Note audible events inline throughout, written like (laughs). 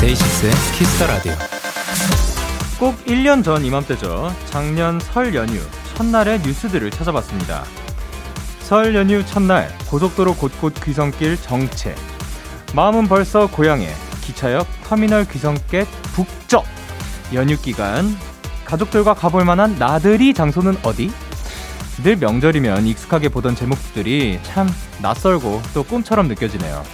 데이식스의 Kiss the Radio. 꼭 1년 전 이맘때죠. 작년 설 연휴 첫날의 뉴스들을 찾아봤습니다. 설 연휴 첫날 고속도로 곳곳 귀성길 정체. 마음은 벌써 고향에 기차역 터미널 귀성객 북적. 연휴 기간 가족들과 가볼 만한 나들이 장소는 어디? 늘 명절이면 익숙하게 보던 제목들이 참 낯설고 또 꿈처럼 느껴지네요.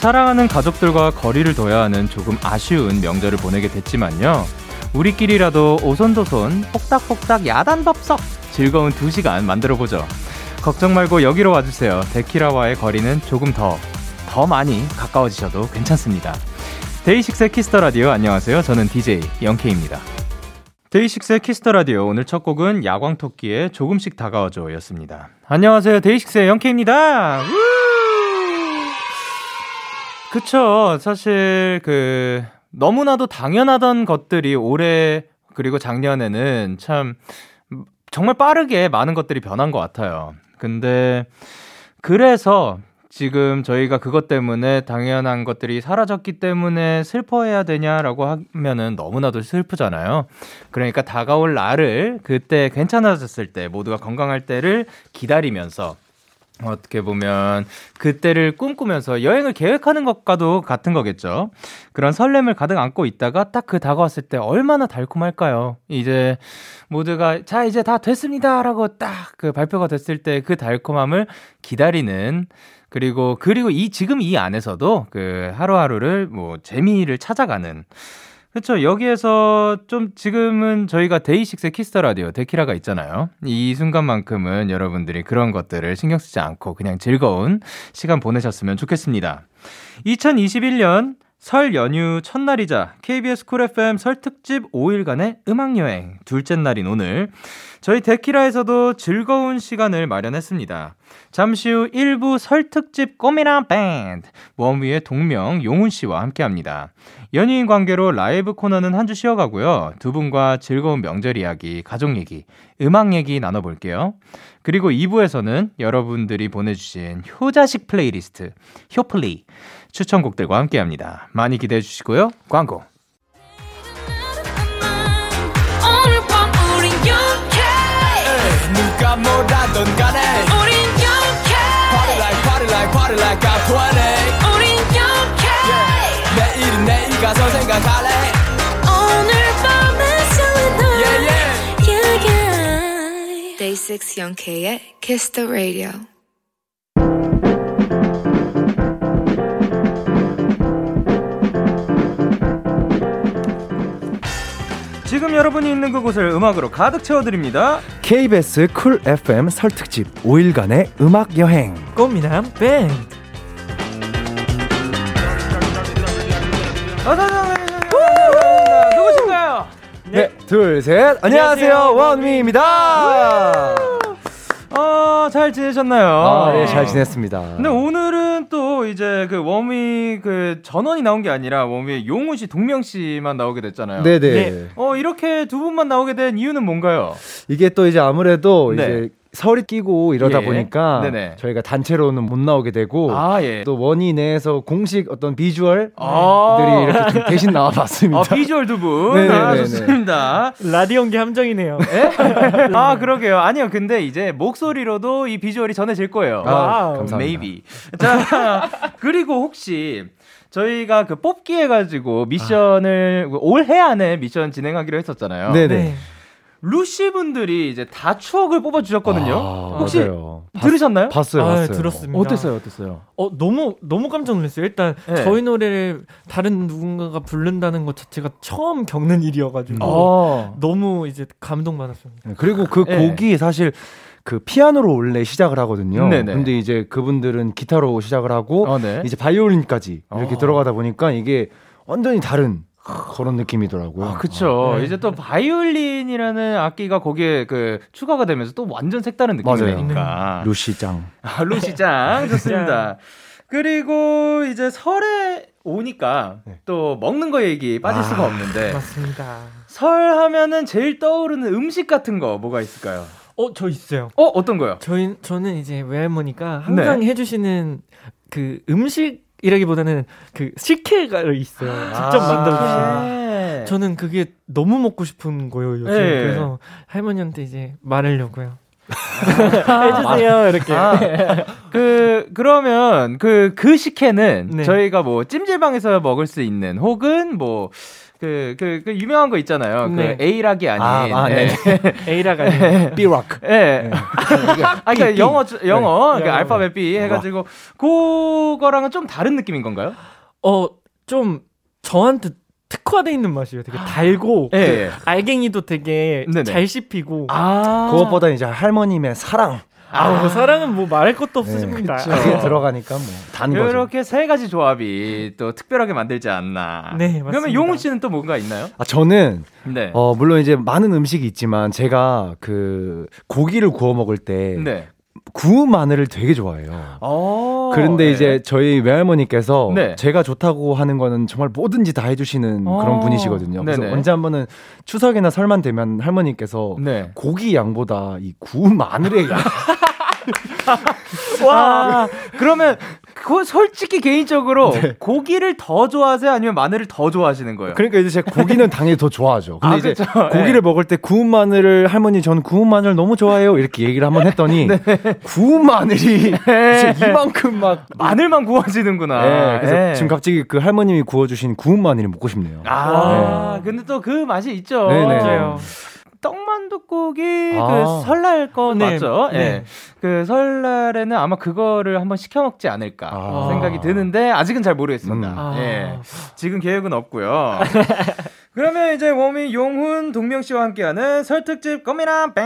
사랑하는 가족들과 거리를 둬야 하는 조금 아쉬운 명절을 보내게 됐지만요. 우리끼리라도 오손도손 폭닥폭닥 야단법석 즐거운 두 시간 만들어보죠. 걱정 말고 여기로 와주세요. 데키라와의 거리는 조금 더, 더 많이 가까워지셔도 괜찮습니다. 데이식스의 Kiss the Radio 안녕하세요. 저는 DJ 영케입니다. 데이식스의 Kiss the Radio 오늘 첫 곡은 야광토끼의 조금씩 다가와줘였습니다. 안녕하세요. 데이식스의 영케입니다. 그쵸. 사실 그 너무나도 당연하던 것들이 올해 그리고 작년에는 참 정말 빠르게 많은 것들이 변한 것 같아요. 근데 그래서 지금 저희가 그것 때문에 당연한 것들이 사라졌기 때문에 슬퍼해야 되냐라고 하면은 너무나도 슬프잖아요. 그러니까 다가올 날을 그때 괜찮아졌을 때 모두가 건강할 때를 기다리면서 어떻게 보면 그때를 꿈꾸면서 여행을 계획하는 것과도 같은 거겠죠. 그런 설렘을 가득 안고 있다가 딱 그 다가왔을 때 얼마나 달콤할까요? 이제 모두가 자 이제 다 됐습니다라고 딱 그 발표가 됐을 때 그 달콤함을 기다리는 그리고 그리고 이 지금 이 안에서도 그 하루하루를 뭐 재미를 찾아가는 그렇죠. 여기에서 좀 지금은 저희가 데이식스 Kiss the Radio 데키라가 있잖아요. 이 순간만큼은 여러분들이 그런 것들을 신경 쓰지 않고 그냥 즐거운 시간 보내셨으면 좋겠습니다. 2021년 설 연휴 첫날이자 KBS Cool FM 설 특집 5일간의 음악 여행 둘째 날인 오늘 저희 데키라에서도 즐거운 시간을 마련했습니다. 잠시 후 1부 설 특집 꽃미남 밴드 원위의 동명 용훈 씨와 함께합니다. 연휴인 관계로 라이브 코너는 한 주 쉬어가고요. 두 분과 즐거운 명절 이야기, 가족 얘기, 음악 얘기 나눠볼게요. 그리고 2부에서는 여러분들이 보내주신 효자식 플레이리스트 효플리 추천곡들과 함께합니다. 많이 기대해 주시고요. 광고. 가서 생각할래 오늘 밤에 설레는 yeah, yeah. yeah, yeah. Day 6 영케의 Kiss the Radio 지금 여러분이 있는 그곳을 음악으로 가득 채워드립니다. KBS 쿨 FM 설 특집 5일간의 음악 여행. 꽃미남 밴 드. 누구신가요? 네, 둘, 셋. 안녕하세요. 원미입니다. 어, 잘 지내셨나요? 아, 네, 잘 지냈습니다. 근데 오늘은 또 이제 그 워미 그 전원이 나온 게 아니라 워미의 용훈 씨, 동명 씨만 나오게 됐잖아요. 네네. 네. 어, 이렇게 두 분만 나오게 된 이유는 뭔가요? 이게 또 이제 아무래도 네. 이제 설이 끼고 이러다 예. 보니까 네네. 저희가 단체로는 못 나오게 되고 아, 예. 또 원이 내에서 공식 어떤 비주얼들이 아. 이렇게 좀 대신 나와봤습니다. 아, 비주얼 두 분. 네네네네. (laughs) 아, 좋습니다. 라디오인 게 함정이네요. 아, 그러게요. 아니요. 근데 이제 목소리로도 이 비주얼이 전해질 거예요. 아. 감사합니다. Maybe. 자, (laughs) 그리고 혹시 저희가 그 뽑기 해가지고 미션을 올 해 안에 미션 진행하기로 했었잖아요. 네네. 네. 루시 분들이 이제 다 추억을 뽑아 주셨거든요. 아, 혹시 맞아요. 들으셨나요? 봤어요, 아, 봤어요. 들었습니다. 어땠어요? 어땠어요? 어 너무 너무 깜짝 놀랐어요. 일단 네. 저희 노래를 다른 누군가가 부른다는 것 자체가 처음 겪는 일이어가지고 어. 너무 이제 감동받았습니다. 네, 그리고 그 네. 곡이 사실 그 피아노로 원래 시작을 하거든요. 네네. 근데 이제 그분들은 기타로 시작을 하고 어, 네. 이제 바이올린까지 이렇게 어. 들어가다 보니까 이게 완전히 다른 그런 느낌이더라고요. 아, 그쵸. 네. 이제 또 바이올린이라는 악기가 거기에 그 추가가 되면서 또 완전 색다른 느낌이 맞아요. 되니까. 루시짱. 아, 루시짱. 좋습니다. (laughs) 그리고 이제 설에 오니까 네. 또 먹는 거 얘기 빠질 아, 수가 없는데 맞습니다. 설 하면은 제일 떠오르는 음식 같은 거 뭐가 있을까요? 어, 저 있어요. 어, 어떤 거요? 저희 저는 이제 외할머니가 항상 해주시는 그 음식 이라기보다는 그 식혜가 있어요. 직접 아, 만들어 주시는. 네. 저는 그게 너무 먹고 싶은 거예요 요즘. 네. 그래서 할머니한테 이제 말하려고요. (laughs) 해주세요 이렇게. 아, 그 그러면 그그 식혜는 네. 저희가 뭐 찜질방에서 먹을 수 있는 혹은 뭐 그, 그, 그, 유명한 거 있잖아요. 네. 그, A락이 아닌. 아, 아, 네. A라가 아니고 삐락. 예. (laughs) 아, 그러니까 영어, 영어, 네. 그 알파벳 B 해가지고, 그거랑은 좀 다른 느낌인 건가요? 어 좀 저한테 특화돼 있는 맛이에요. 되게 달고 예, 그 예. 알갱이도 되게 네네. 잘 씹히고. 아. 그것보다 이제 할머님의 사랑. 아우 사랑은 뭐 말할 것도 없으십니다. 네, 들어가니까 뭐단 거죠. 그렇게 세 가지 조합이 또 특별하게 만들지 않나. 네, 맞습니다. 그러면 용훈 씨는 또 뭔가 있나요? 아 저는 네. 어 물론 이제 많은 음식이 있지만 제가 그 고기를 구워 먹을 때 네. 구운 마늘을 되게 좋아해요. 어. 그런데 네. 이제 저희 외할머니께서 네. 제가 좋다고 하는 거는 정말 뭐든지 다 해주시는 어. 그런 분이시거든요. 그래서 네네. 언제 한번은 추석이나 설만 되면 할머니께서 네. 고기 양보다 이 구운 마늘의 양. (laughs) (laughs) 와. 그러면 그 솔직히 개인적으로 네. 고기를 더 좋아하세요? 아니면 마늘을 더 좋아하시는 거예요? 그러니까 이제 제가 고기는 (laughs) 당연히 더 좋아하죠. 근데 아, 이제 그쵸. 고기를 네. 먹을 때 구운 마늘을 할머니 저는 구운 마늘 너무 좋아해요 이렇게 얘기를 한번 했더니 (laughs) 네. 구운 마늘이 진짜 이만큼 막 마늘만 구워지는구나. 네, 그래서 네. 지금 갑자기 그 할머님이 구워주신 구운 마늘이 먹고 싶네요. 아, 근데 또 그 맛이 있죠. 네네. 맞아요. 떡만둣국이 아. 그 설날 거 네, 맞죠? 예. 네. 그 설날에는 아마 그거를 한번 시켜 먹지 않을까 아. 생각이 드는데 아직은 잘 모르겠습니다. 음. 아. 예. 지금 계획은 없고요. (laughs) 그러면 이제 워미 용훈 동명 씨와 함께하는 설 특집 꽃미남 밴드.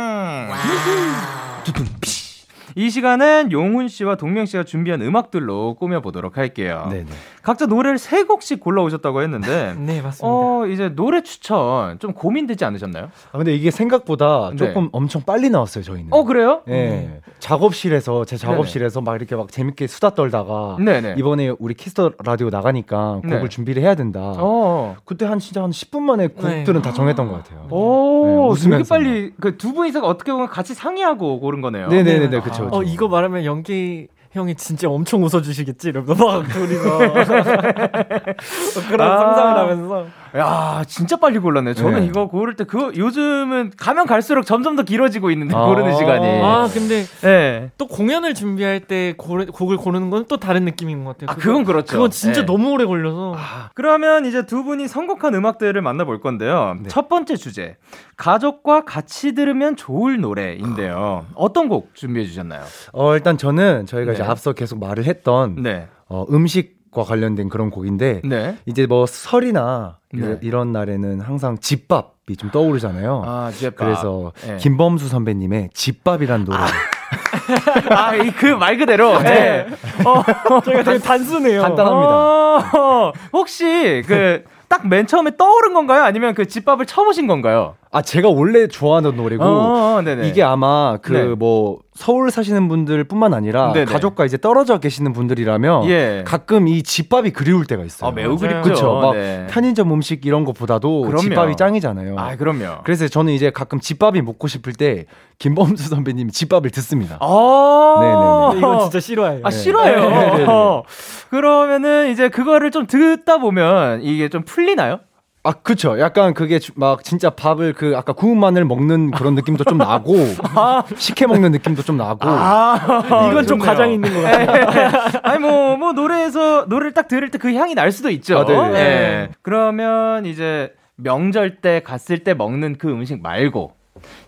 이 시간은 용훈 씨와 동명 씨가 준비한 음악들로 꾸며보도록 할게요. 네네. 각자 노래를 세 곡씩 골라오셨다고 했는데, (laughs) 네 맞습니다. 어, 이제 노래 추천 좀 고민되지 않으셨나요? 아, 근데 이게 생각보다 네. 조금 엄청 빨리 나왔어요 저희는. 어, 그래요? 예. 네. 작업실에서 제 작업실에서 막 이렇게 막 재밌게 수다 떨다가 네네. 이번에 우리 Kiss the Radio 나가니까 곡을 네. 준비를 해야 된다. 어. 그때 한 진짜 한 10분 만에 곡들은 다 정했던 것 같아요. 오, 네, 되게 빨리 그 두 분이서 어떻게 보면 같이 상의하고 고른 거네요. 네네네네 그쵸. 어 이거 말하면 연기 형이 진짜 엄청 웃어주시겠지? 이러면서 막 둘이서 (laughs) 그런 아. 상상을 하면서 야, 진짜 빨리 골랐네. 저는 네. 이거 고를 때 그 요즘은 가면 갈수록 점점 더 길어지고 있는데 아. 고르는 시간이. 아 근데 네. 또 공연을 준비할 때 고르, 곡을 고르는 건 또 다른 느낌인 것 같아요. 아, 그건 그렇죠. 그건 진짜 네. 너무 오래 걸려서 그러면 이제 두 분이 선곡한 음악들을 만나볼 건데요. 네. 첫 번째 주제. 가족과 같이 들으면 좋을 노래인데요. 어떤 곡 준비해 주셨나요? 어 일단 저는 저희가 네. 이제 앞서 계속 말을 했던 네. 어, 음식 과 관련된 그런 곡인데 네. 이제 뭐 설이나 네. 이, 런 날에는 항상 집밥이 좀 떠오르잖아요. 아, 제밥. 그래서 네. 김범수 선배님의 집밥이란 노래. (laughs) 아, 이그말 그대로. 네. 어, (laughs) 저희가 되게 단순해요. 간단합니다. 어, 혹시 그 딱 맨 처음에 떠오른 건가요? 아니면 그 집밥을 쳐보신 건가요? 아 제가 원래 좋아하는 노래고 어, 네네. 이게 아마 그 네. 뭐 서울 사시는 분들뿐만 아니라 네네. 가족과 이제 떨어져 계시는 분들이라면 예. 가끔 이 집밥이 그리울 때가 있어요. 아, 매우. 그립죠. 그쵸. 막 네. 편의점 음식 이런 것보다도 그럼요. 집밥이 짱이잖아요. 아, 그럼요. 그래서 저는 이제 가끔 집밥이 먹고 싶을 때 김범수 (laughs) 선배님 집밥을 듣습니다. 아. 근데 이건 진짜 싫어해요. 아, 싫어요. 네네네. (laughs) 그러면은 이제 그거를 좀 듣다 보면 이게 좀 풀리나요? 아, 그쵸. 약간 그게 주- 막 진짜 밥을 그 아까 구운 마늘 먹는 그런 느낌도 좀 나고, (laughs) 식혜 먹는 느낌도 좀 나고. 아, 이건 좀. 과장이 있는 것 같아요. (laughs) 아니 뭐 뭐 노래에서 노래를 딱 들을 때 그 향이 날 수도 있죠. 아, 네네. 예. 그러면 이제 명절 때 갔을 때 먹는 그 음식 말고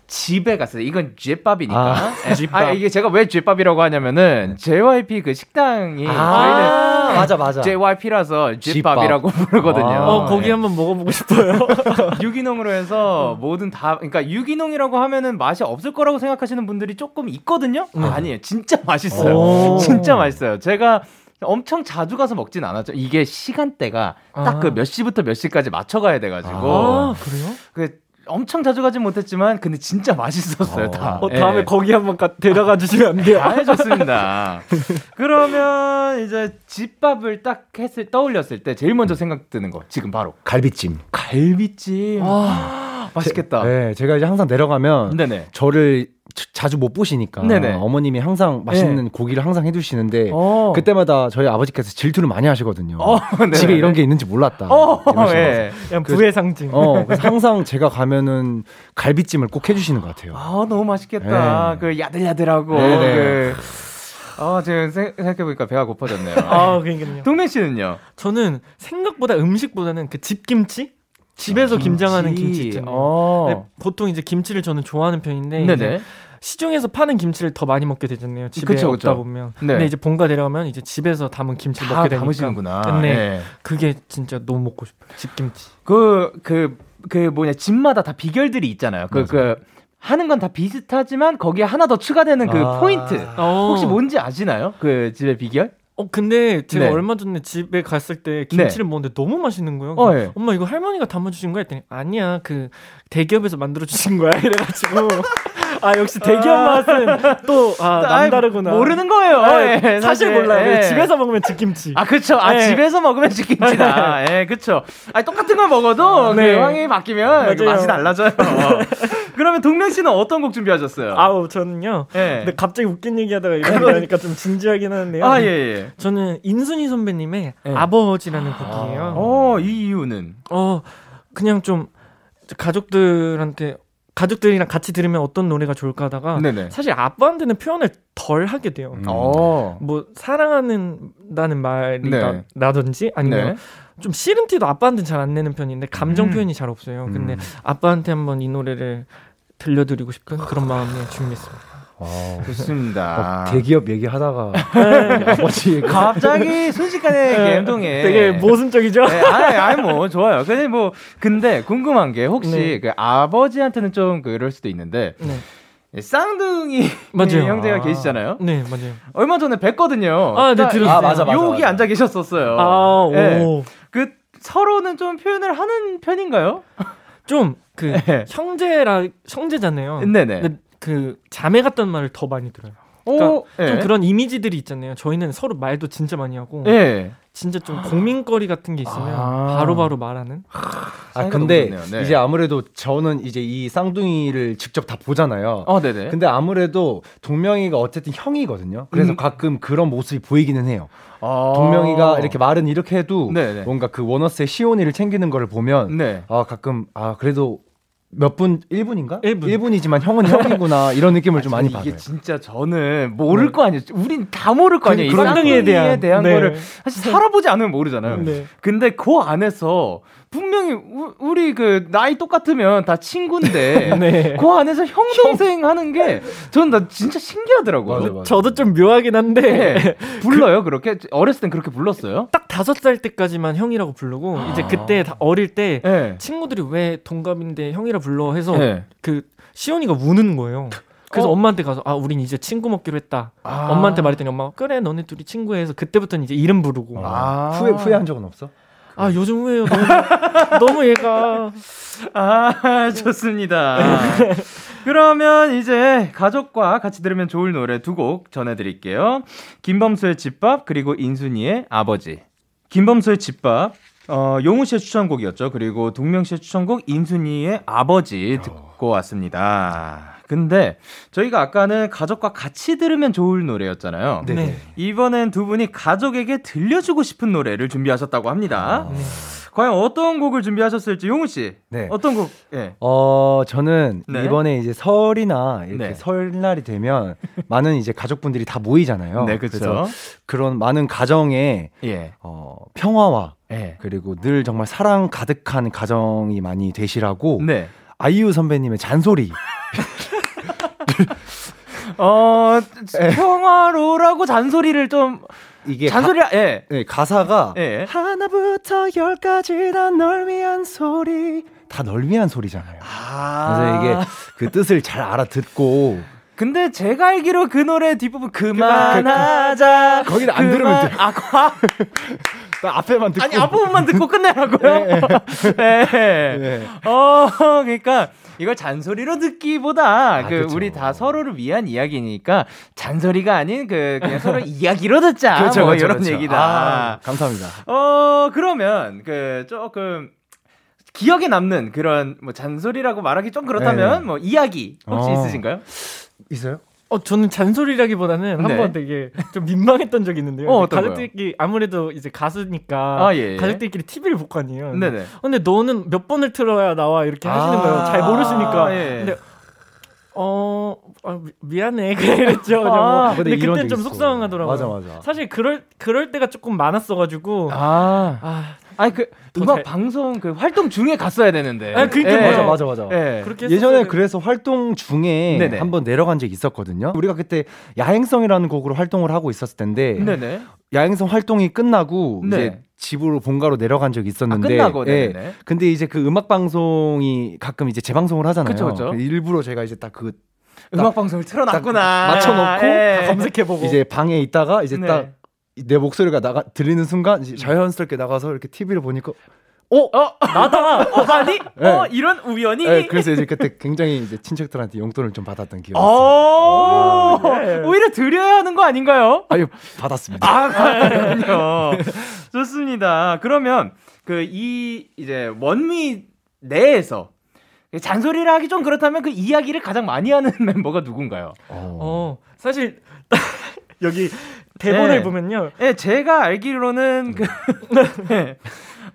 집에 때 이건 쥐밥이니까. 아, 예. (laughs) 아, 이게 제가 왜 쥐밥이라고 하냐면은 JYP 그 식당이 저희는 아, 맞아, 맞아. JYP라서 쥐밥. 쥐밥이라고 부르거든요. 아. 어, 거기 예. 한번 먹어보고 싶어요. (laughs) 유기농으로 해서 모든 다 그러니까 유기농이라고 하면은 맛이 없을 거라고 생각하시는 분들이 조금 있거든요. 아니에요. 진짜 맛있어요. 오. 진짜 맛있어요. 제가 엄청 자주 가서 먹진 않았죠. 이게 시간대가 딱그 아. 몇 시부터 몇 시까지 맞춰 가야 돼 가지고 아, 그래요? 그 엄청 자주 가진 못했지만 근데 진짜 맛있었어요. 어. 다. 어, 다음에 예. 거기 한번 가, 데려가 주시면 안 돼요? 아, 좋습니다. (laughs) 그러면 이제 집밥을 딱 했을 떠올렸을 때 제일 먼저 생각드는 거 지금 바로 갈비찜. 갈비찜. 아, 맛있겠다. 네, 제가 이제 항상 내려가면 네네. 저를 자- 자주 못 보시니까 네네. 어머님이 항상 맛있는 고기를 항상 해주시는데 어. 그때마다 저희 아버지께서 질투를 많이 하시거든요. 어, (laughs) 네. 집에 이런 게 있는지 몰랐다. 어, 그- 부의 상징. 어, 그래서 항상 제가 가면은 갈비찜을 꼭 해주시는 것 같아요. 아, 너무 맛있겠다. 네. 그 야들야들하고. 네네. 그... 아, 지금 생- 생각해보니까 배가 고파졌네요. 아, 그러니까요. 동민 씨는요? 저는 생각보다 음식보다는 그 집김치? 집에서 김장하는 김치 있잖아요. 어. 네, 보통 이제 김치를 저는 좋아하는 편인데 시중에서 파는 김치를 더 많이 먹게 되잖아요. 집에 그쵸, 없다 그쵸. 보면. 네. 근데 이제 본가 내려가면 이제 집에서 담은 김치를 다 먹게 되니까. 담으시는구나. 네. 네. 그게 진짜 너무 먹고 싶어요. 집김치. 그, 그, 그 뭐냐, 집마다 다 비결들이 있잖아요. 그, 그, 하는 건 다 비슷하지만 거기에 하나 더 추가되는 그 아. 포인트. 어. 혹시 뭔지 아시나요? 그 집의 비결? 어 근데 제가 네. 얼마 전에 집에 갔을 때 김치를 먹는데 너무 맛있는 거예요. 어, 예. 엄마 이거 할머니가 담아주신 거야 했더니 아니야 그 대기업에서 만들어 주신 거야 (laughs) 이래가지고 아 역시 대기업 맛은 또아 아이, 남다르구나. 모르는 거예요. 네, 예, 사실 몰라요. 예. 집에서 먹으면 집김치. 아, 그쵸. 아, 네. 집에서 먹으면 치킨치다. 예, 그쵸. 아, 똑같은 걸 먹어도 네. 그 향이 바뀌면 그 맞아요. 맛이 달라져요. (laughs) 그러면 동명 씨는 어떤 곡 준비하셨어요? 아우 저는요. 예. 근데 갑자기 웃긴 얘기하다가 이런 거 하니까 좀 진지하긴 하는데요. 아, 예, 예. 저는 인순이 선배님의 예. 아버지라는 곡이에요. 어, 이 이유는? 어 그냥 좀 가족들한테 가족들이랑 같이 들으면 어떤 노래가 좋을까 하다가 네네. 사실 아빠한테는 표현을 덜 하게 돼요. 음. 어. 뭐 사랑하는다는 말이 네. 나, 나든지 아니면 네. 좀 싫은 티도 아빠한테는 잘안 내는 편인데 감정 음. 표현이 잘 없어요. 근데 음. 아빠한테 한번 이 노래를 들려드리고 싶은 그런 마음에 준비했습니다. 어, 좋습니다. 어, 대기업 얘기하다가 네. 아버지 갑자기 순식간에 감동에 되게 모순적이죠? 네, 아니, 아니 뭐 좋아요. 근데 뭐 근데 궁금한 게 혹시 네. 그 아버지한테는 좀 그럴 수도 있는데 네, 쌍둥이 맞아요. 형제가 아. 계시잖아요. 네 맞아요. 얼마 전에 뵀거든요. 아, 네, 딱 들었어요. 아, 맞아, 맞아, 여기 맞아. 앉아 계셨었어요. 아, 오. 네. 그 서로는 좀 표현을 하는 편인가요? 좀그 네. (laughs) 형제라 형제잖아요. 네네. 그 자매 같다는 말을 더 많이 들어요. 오, 그러니까 예. 좀 그런 이미지들이 있잖아요. 저희는 서로 말도 진짜 많이 하고 예. 진짜 좀 고민거리 같은 게 있으면 아. 바로바로 말하는. 아 근데. 네. 이제 아무래도 저는 이제 이 쌍둥이를 직접 다 보잖아요. 어, 네네. 근데 아무래도 동명이가 어쨌든 형이거든요. 그래서 음. 가끔 그런 모습이 보이기는 해요. 아. 동명이가 이렇게 말은 이렇게 해도 네네. 뭔가 그 원어스의 시온이를 챙기는 거를 보면 네. 아 가끔 아 그래도 몇 분, 1분인가? 일 분. 1분 이지만 형은 형이구나 (laughs) 이런 느낌을 좀 많이 이게 받아요. 진짜 저는 모를 거 아니에요. 우린 다 모를 거 아니에요. 이그 쌍둥이에 쌍둥이에 대한, 대한 네. 거를 사실 살아보지 않으면 모르잖아요. 네. 근데 그 안에서 분명히 우, 우리 그 나이 똑같으면 다 친구인데 (laughs) 네. 그 안에서 형 동생 하는 게 저는 나 진짜 신기하더라고요. 맞아, 맞아. 저도 좀 묘하긴 한데 네. (laughs) 불러요 그 렇게 어렸을 땐 그렇게 불렀어요? 딱 다섯 살 때까지만 형이라고 부르고 이제 그때 다 어릴 때 네. 친구들이 왜 동갑인데 형이라 불러 해서 네. 그 시온이가 우는 거예요. 그래서 어? 엄마한테 가서 아 우린 이제 친구 먹기로 했다. 아. 엄마한테 말했더니 엄마가 그래 너네 둘이 친구해 해서 그때부터는 이제 이름 부르고 아. 후회 후회한 적은 없어? 아 요즘 후회요 너무 (laughs) 너무 얘가 아, 좋습니다. 그러면 이제 가족과 같이 들으면 좋을 노래 두 곡 전해드릴게요. 김범수의 집밥, 그리고 인순이의 아버지. 김범수의 집밥, 어, 용우 씨의 추천곡이었죠. 그리고 동명 씨의 추천곡, 인순이의 아버지 듣고 왔습니다. 근데 저희가 아까는 가족과 같이 들으면 좋을 노래였잖아요. 네. 이번엔 두 분이 가족에게 들려주고 싶은 노래를 준비하셨다고 합니다. 네. 과연 어떤 곡을 준비하셨을지 용우 씨. 네. 어떤 곡? 예. 어, 저는 네. 이번에 이제 설이나 이렇게 네. 설날이 되면 많은 이제 가족분들이 다 모이잖아요. 네, 그렇죠. 그런 많은 가정에 예. 어, 평화와 예. 그리고 늘 정말 사랑 가득한 가정이 많이 되시라고 네. 아이유 선배님의 잔소리 (laughs) 어, 평화로라고 잔소리를 좀 이게 잔소리 예. 가, 네, 가사가 예. 하나부터 열까지 다 널 위한 소리 다 널 위한 소리잖아요. 아. 그래서 이게 그 뜻을 잘 알아듣고 근데 제가 알기로 그 노래 뒷부분 그만하자. 그, 거기는 안 들으면 돼. 아, 과. (laughs) 나 앞에만 듣고. 아니 앞부분만 듣고 끝내라고요. 네. 네. (laughs) 어, 그러니까 이걸 잔소리로 듣기보다 아, 그 그쵸. 우리 다 서로를 위한 이야기니까 잔소리가 아닌 그 그냥 서로 (laughs) 이야기로 듣자. 그쵸, 뭐 그쵸, 이런 그쵸. 얘기다. 아, 감사합니다. 어 그러면 그 조금 기억에 남는 그런 뭐 잔소리라고 말하기 좀 그렇다면 네. 뭐 이야기 혹시 어. 있으신가요? 있어요? 어 저는 잔소리라기보다는 네. 한번 되게 좀 민망했던 적이 있는데요. 어, 가족들끼리 아무래도 이제 가수니까 아, 예, 예. 가족들끼리 TV를 볼 거 아니에요. 네네. 근데 너는 몇 번을 틀어야 나와 이렇게 하시는 아~ 거예요. 잘 모르시니까. 예. 근데 어, 아, 미안해 (laughs) 그랬죠. 아, 뭐. 근데 그때 좀 속상하더라고요. 맞아 맞아. 사실 그럴 그럴 때가 조금 많았어가지고 아, 아 아니 그 음악 잘... 방송 그 활동 중에 갔어야 되는데. 아, 그러니까 예. 맞아 맞아 맞아. 예. 예전에 그래서 활동 중에 네네. 한번 내려간 적이 있었거든요. 우리가 그때 야행성이라는 곡으로 활동을 하고 있었을 텐데 네네. 야행성 활동이 끝나고 네. 이제 집으로 본가로 내려간 적이 있었는데. 아, 끝나고, 네. 예. 근데 이제 그 음악 방송이 가끔 이제 재방송을 하잖아요. 그쵸, 그쵸. 일부러 제가 이제 딱그 음악 방송을 틀어놨구나. 맞춰놓고 예. 검색해보고 이제 방에 있다가 이제 네. 딱 내 목소리가 나가 들리는 순간 자연스럽게 나가서 이렇게 TV를 보니까 어, 어 나다. 어, 아니? 네. 어, 이런 우연이? 네, 그래서 이제 그때 굉장히 이제 친척들한테 용돈을 좀 받았던 기억이 있어요. 어, 네. 오히려 드려야 하는 거 아닌가요? 아니, 받았습니다. 아, 그렇군요. (laughs) 좋습니다. 그러면 그 이 이제 원미 내에서 잔소리를 하기 좀 그렇다면 그 이야기를 가장 많이 하는 (laughs) 멤버가 누군가요? 어, 어 사실 (laughs) 여기 대본을 네. 보면요. 네, 제가 알기로는 그 (laughs) 네.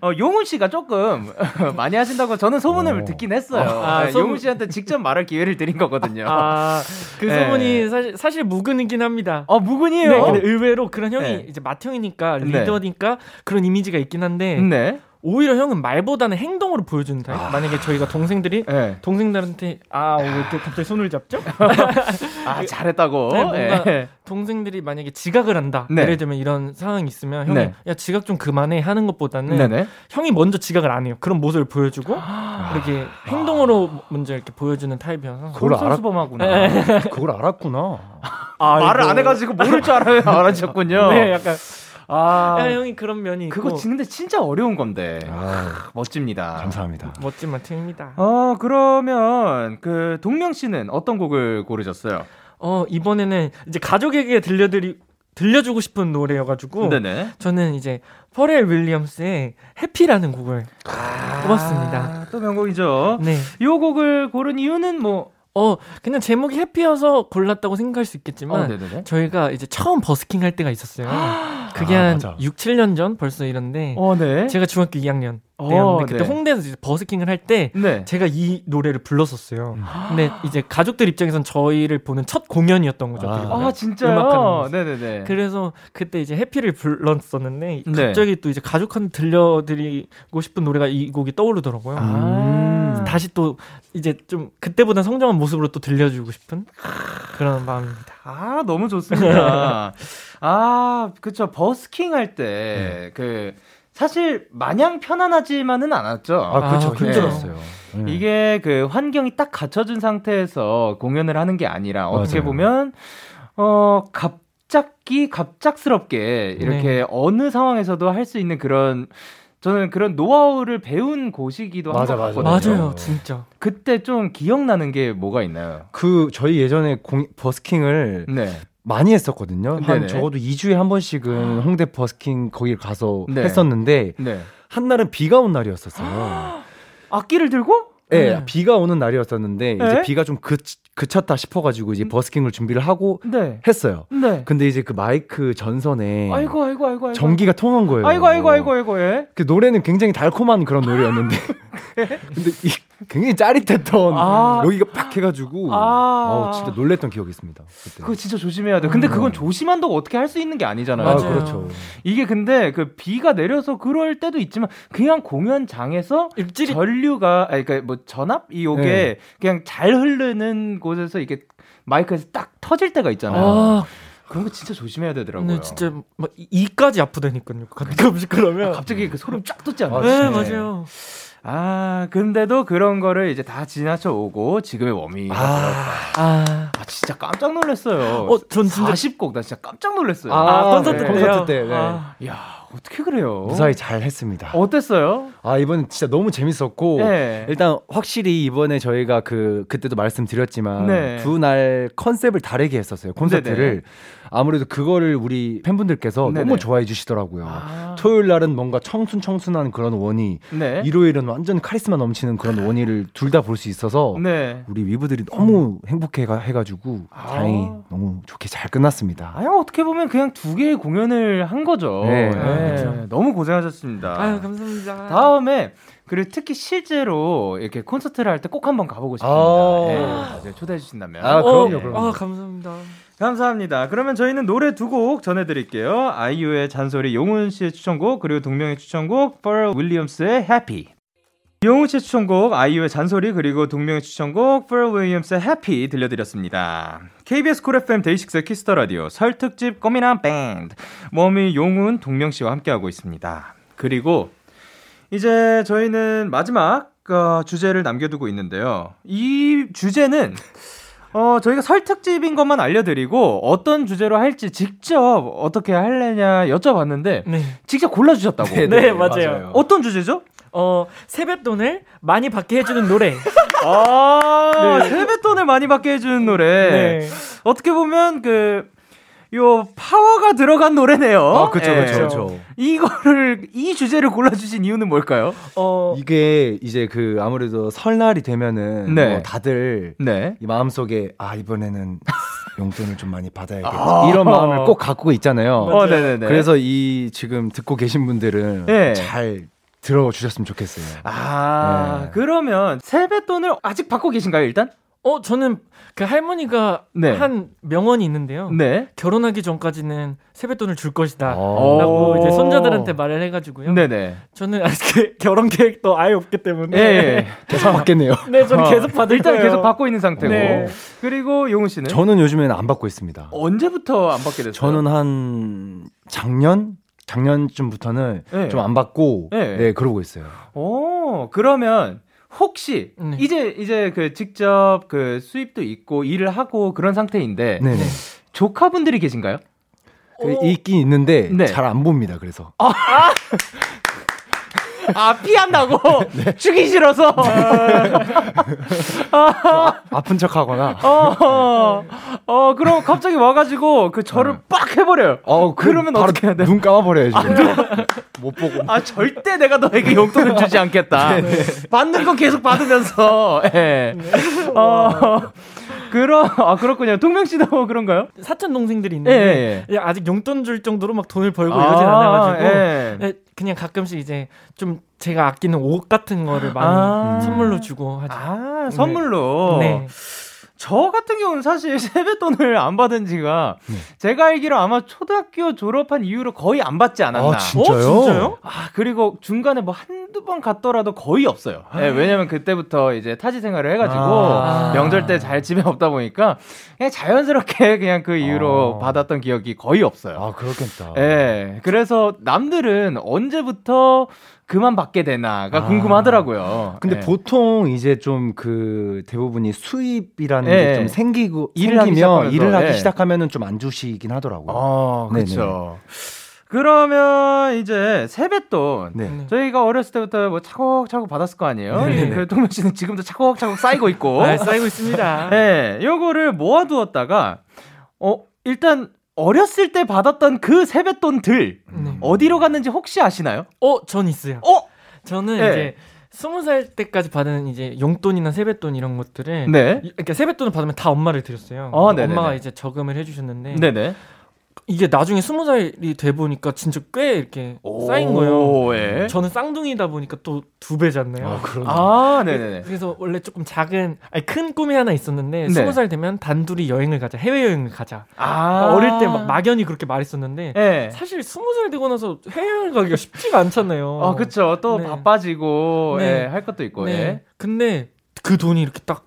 어, 용훈 씨가 조금 (laughs) 많이 하신다고 저는 소문을 오. 듣긴 했어요. 아, 네, 소문... 용훈 씨한테 직접 말할 기회를 드린 거거든요. 아, 그 네. 소문이 사실 사실 무근이긴 합니다. 아, 무근이에요. 네, 근데 의외로 그런 형이 네. 이제 마형이니까 네. 리더니까 그런 이미지가 있긴 한데 네. 오히려 형은 말보다는 행동으로 보여주는 타입. 아... 만약에 저희가 동생들이 네. 동생들한테 아왜 이렇게 갑자기 손을 잡죠? (laughs) 아 잘했다고. 네, 뭔가 네. 동생들이 만약에 지각을 한다. 네. 예를 들면 이런 상황이 있으면 형이 네. 야 지각 좀 그만해 하는 것보다는 네네. 형이 먼저 지각을 안 해요. 그런 모습을 보여주고 이렇게 행동으로 먼저 이렇게 보여주는 타입이어서. 그걸 알았구나. 네. 그걸 알았구나. (laughs) 아, 말을 안 해가지고 모를 줄 알아요. (laughs) 알아셨군요. 네, 약간 아, 야, 형이 그런 면이 그거 있고. 근데 진짜 어려운 건데. 아, 멋집니다. 감사합니다. 멋진 마팅입니다. 어, 그러면 그 동명 씨는 어떤 곡을 고르셨어요? 어, 이번에는 이제 가족에게 들려드리 들려주고 싶은 노래여가지고 네네. 저는 이제 퍼렐 윌리엄스의 해피라는 곡을 아, 뽑았습니다. 또 명곡이죠. 네. 이 곡을 고른 이유는 뭐 어, 그냥 제목이 해피여서 골랐다고 생각할 수 있겠지만, 어, 저희가 이제 처음 버스킹 할 때가 있었어요. (gasps) 그게 아, 한 맞아. 6, 7년 전 벌써 이런데, 어, 네. 제가 중학교 2학년 어, 그때 네. 홍대에서 이제 버스킹을 할때 네. 제가 이 노래를 불렀었어요. 음. 근데 이제 가족들 입장에선 저희를 보는 첫 공연이었던 거죠. 아, 아 진짜요? 네네네. 그래서 그때 이제 해피를 불렀었는데 네. 갑자기 또 이제 가족한테 들려드리고 싶은 노래가 이 곡이 떠오르더라고요. 아. 다시 또 이제 좀 그때보다 성장한 모습으로 또 들려주고 싶은 그런 마음입니다. 아 너무 좋습니다. (laughs) 아 그쵸 버스킹 할 때그 네. 사실 마냥 편안하지만은 않았죠. 아, 그렇죠. 아, 힘들었어요. 네. 이게 그 환경이 딱 갖춰진 상태에서 공연을 하는 게 아니라 어떻게 맞아요. 보면 어 갑자기 갑작스럽게 이렇게 네. 어느 상황에서도 할 수 있는 그런 저는 그런 노하우를 배운 곳이기도 맞아, 한것 같거든요. 맞아요, 진짜. 그때 좀 기억나는 게 뭐가 있나요? 그 저희 예전에 공, 버스킹을 네. 많이 했었거든요. 네네. 한 적어도 2주에 한 번씩은 홍대 버스킹 거기 가서 네. 했었는데 네. 한 날은 비가 온 날이었었어요. 악기를 들고? 네, 네, 비가 오는 날이었었는데 이제 네? 비가 좀 그, 그쳤다 싶어가지고 이제 음. 버스킹을 준비를 하고 네. 했어요. 네. 근데 이제 그 마이크 전선에 아이고 아이고 아이고, 아이고. 전기가 통한 거예요. 아이고 아이고 아이고 아이고 예. 그 노래는 굉장히 달콤한 그런 노래였는데 (laughs) 근데 이, 굉장히 짜릿했던 아. 여기가 팍 해가지고 아. 어, 진짜 놀랬던 기억이 있습니다. 그때. 그거 진짜 조심해야 돼. 근데 그건 음. 조심한다고 어떻게 할 수 있는 게 아니잖아요. 아, 그렇죠. 이게 근데 그 비가 내려서 그럴 때도 있지만 그냥 공연장에서 입질이... 전류가 아니 그러니까 뭐 전압 이 요게 네. 그냥 잘 흐르는 곳에서 이게 마이크에서 딱 터질 때가 있잖아요. 아. 그런 거 진짜 조심해야 되더라고요. 네, 진짜 막 이까지 아프다니까요. 가끔씩 그러면 아, 갑자기 그 소름 쫙 돋지 않아요? 네, 맞아요. 아, 근데도 그런 거를 이제 다 지나쳐 오고 지금의 워밍이 아, 아, 아, 진짜 깜짝 놀랐어요. 어, 전 진짜 40곡 나 진짜 깜짝 놀랐어요. 아, 아 콘서트 네. 콘서트 때. 네. 아, 야, 어떻게 그래요? 무사히 잘 했습니다. 어땠어요? 아, 이번엔 진짜 너무 재밌었고 네. 일단 확실히 이번에 저희가 그 그때도 말씀드렸지만 네. 두날 컨셉을 다르게 했었어요. 콘서트를. 네네. 아무래도 그거를 우리 팬분들께서 네네. 너무 좋아해 주시더라고요. 아. 토요일 날은 뭔가 청순 청순한 그런 원희, 네. 일요일은 완전 카리스마 넘치는 그런 원희를 둘 다 볼 수 있어서 네. 우리 위브들이 너무 행복해 해가지고 아. 다행히 너무 좋게 잘 끝났습니다. 아, 어떻게 보면 그냥 두 개의 공연을 한 거죠. 네. 네. 너무 고생하셨습니다. 아유 감사합니다. 다음에 그리고 특히 실제로 이렇게 콘서트를 할 때 꼭 한번 가보고 싶습니다. 아~ 네, 초대해 주신다면. 아, 그럼요, 그럼요. 아, 감사합니다. 감사합니다. 그러면 저희는 노래 두 곡 전해드릴게요. 아이유의 잔소리, 용훈 씨의 추천곡, 그리고 동명의 추천곡, 퍼렐 윌리엄스의 Happy. 용훈 씨의 추천곡, 아이유의 잔소리, 그리고 동명의 추천곡, 퍼렐 윌리엄스의 Happy 들려드렸습니다. KBS Cool FM 데이식스의 Kiss the Radio 설 특집 꽃미남 밴드 머미 용훈 동명 씨와 함께하고 있습니다. 그리고 이제 저희는 마지막 어, 주제를 남겨두고 있는데요. 이 주제는 어, 저희가 설 특집인 것만 알려드리고 어떤 주제로 할지 직접 어떻게 할래냐 여쭤봤는데 네. 직접 골라주셨다고. 네, 네, 네 맞아요. 맞아요. 어떤 주제죠? 어, 세뱃돈을 많이 받게 해주는 노래. 아, 네. 세뱃돈을 많이 받게 해주는 노래. 네. 어떻게 보면 그, 요 파워가 들어간 노래네요. 아, 그렇죠, 그렇죠, 그렇죠. 이거를 이 주제를 골라주신 이유는 뭘까요? 어 이게 이제 그 아무래도 설날이 되면은 네. 뭐 다들 네. 이 마음 속에 아 이번에는 (laughs) 용돈을 좀 많이 받아야겠다 아~ 이런 마음을 꼭 갖고 있잖아요. 어, 네네네. 그래서 이 지금 듣고 계신 분들은 네. 잘 들어주셨으면 좋겠어요. 아, 네. 그러면 세뱃돈을 아직 받고 계신가요, 일단? 어, 저는 그 할머니가 네. 한 명언이 있는데요. 네. 결혼하기 전까지는 세뱃돈을 줄 것이다. 라고 이제 손자들한테 말을 해가지고요. 네네. 저는 아직 (laughs) 결혼 계획도 아예 없기 때문에. 네. 계속 받겠네요. (laughs) 네, 저는 어. 계속 받을 일단 계속 받고 있는 상태고. 네. 그리고 용훈 씨는? 저는 요즘에는 안 받고 있습니다. 언제부터 안 받게 됐어요? 저는 한 작년? 작년쯤부터는 네. 좀안 받고 네. 네, 그러고 있어요. 오, 그러면 혹시 네. 이제 이제 그 직접 그 수입도 있고 일을 하고 그런 상태인데 네네. 조카분들이 계신가요? 그 있긴 있는데 네. 잘안 봅니다. 그래서 아, (laughs) 아 피한다고 (laughs) 네. 주기 싫어서 아, 아픈 척하거나 어, 어, 어 그럼 갑자기 와가지고 그 저를 네. 빡 해버려요. 어 그, 그러면 어떻게 해야 돼? 눈 감아버려야지. 아, 못 보고. 아 절대 내가 너에게 용돈을 주지 않겠다. (laughs) 네, 네. 받는 건 계속 받으면서. (laughs) 예. 네. 어. 그러 아 그렇군요. 동명 씨도 그런가요? 사촌 동생들이 있는데 예, 예. 아직 용돈 줄 정도로 막 돈을 벌고 아, 이러진 않아가지고 예. 예. 그냥 가끔씩 이제 좀 제가 아끼는 옷 같은 거를 많이 아~ 선물로 주고 하죠. 아 선물로. 네. 저 같은 경우는 사실 (laughs) 세뱃돈을 안 받은 지가 네. 제가 알기로 아마 초등학교 졸업한 이후로 거의 안 받지 않았나. 아, 진짜요? 어, 진짜요? 아, 그리고 중간에 뭐 한두 번 갔더라도 거의 없어요. 네, 왜냐면 그때부터 이제 타지 생활을 해가지고 아~ 명절 때 잘 집에 없다 보니까 그냥 자연스럽게 (laughs) 그냥 그 이후로 아~ 받았던 기억이 거의 없어요. 아, 그렇겠다. 예. 네, 그래서 남들은 언제부터 그만 받게 되나가 아. 궁금하더라고요. 근데 네. 보통 이제 좀 그 대부분이 수입이라는 네. 게좀 생기고 일을 생기면 하기 일을 하기 네. 시작하면은 좀 안 주시긴 하더라고요. 아, 그렇죠. 그러면 이제 세뱃돈 네. 저희가 어렸을 때부터 뭐 차곡차곡 받았을 거 아니에요? 네. 그 동명 씨는 지금도 차곡차곡 쌓이고 있고. 네, 쌓이고 있습니다. 네, (laughs) 요거를 모아두었다가 어 일단 어렸을 때 받았던 그 세뱃돈들 네. 어디로 갔는지 혹시 아시나요? 어, 전 있어요. 어? 저는 네. 이제 스무 살 때까지 받은 이제 용돈이나 세뱃돈 이런 것들을 네. 그러니까 세뱃돈을 받으면 다 엄마를 드렸어요. 어, 엄마가 이제 저금을 해주셨는데 네네. 이게 나중에 스무 살이 돼 보니까 진짜 꽤 이렇게 쌓인 거예요. 예. 저는 쌍둥이다 보니까 또 두 배잖아요. 아, 그러네. 아, 네네. 그래서 원래 조금 작은, 아니 큰 꿈이 하나 있었는데 스무 네. 살 되면 단둘이 여행을 가자, 해외 여행을 가자. 아. 어릴 때 막 막연히 그렇게 말했었는데 네. 사실 스무 살 되고 나서 해외 여행 가기가 쉽지가 않잖아요. 아, 그렇죠. 또 네. 바빠지고 네. 예, 할 것도 있고. 네. 예. 근데 그 돈이 이렇게 딱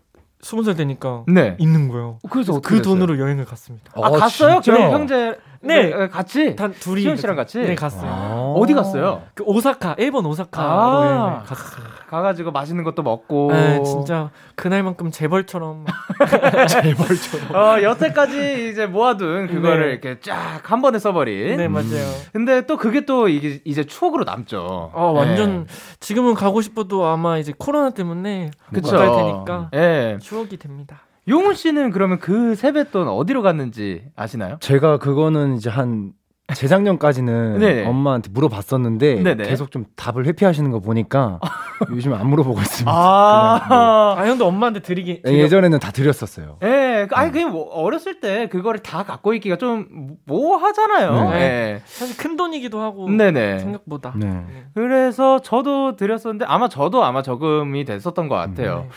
스무 살 되니까 네. 있는 거예요. 그래서 그 됐어요? 돈으로 여행을 갔습니다. 아, 아 갔어요? 그럼 형제 네, 네 같이 단 둘이 시원 씨랑 같이 네 갔어요. 아~ 어디 갔어요? 그 오사카 일본 오사카로 아~ 갔어요. 가가지고 맛있는 것도 먹고. 네, 진짜 그날만큼 재벌처럼. (laughs) 재벌처럼. 어, 여태까지 이제 모아둔 그거를 네. 이렇게 쫙 한 번에 써버린. 네, 맞아요. 근데 또 그게 또 이게 이제 추억으로 남죠. 아, 완전 네. 지금은 가고 싶어도 아마 이제 코로나 때문에 못갈 테니까. 네. 추억이 됩니다. 용훈 씨는 그러면 그 세뱃돈 어디로 갔는지 아시나요? 제가 그거는 이제 한 재작년까지는 네네. (laughs) 엄마한테 물어봤었는데 네네. 계속 좀 답을 회피하시는 거 보니까 (laughs) 요즘 안 물어보고 있습니다. 아, 아 형도 엄마한테 드리기 드려... 예전에는 다 드렸었어요. 예, 네, 아니 그냥 뭐 어렸을 때 그거를 다 갖고 있기가 좀 뭐 하잖아요. 네. 네. 사실 큰 돈이기도 하고 네네. 생각보다. 네. 네. 그래서 저도 드렸었는데 아마 저도 아마 저금이 됐었던 것 같아요. 네.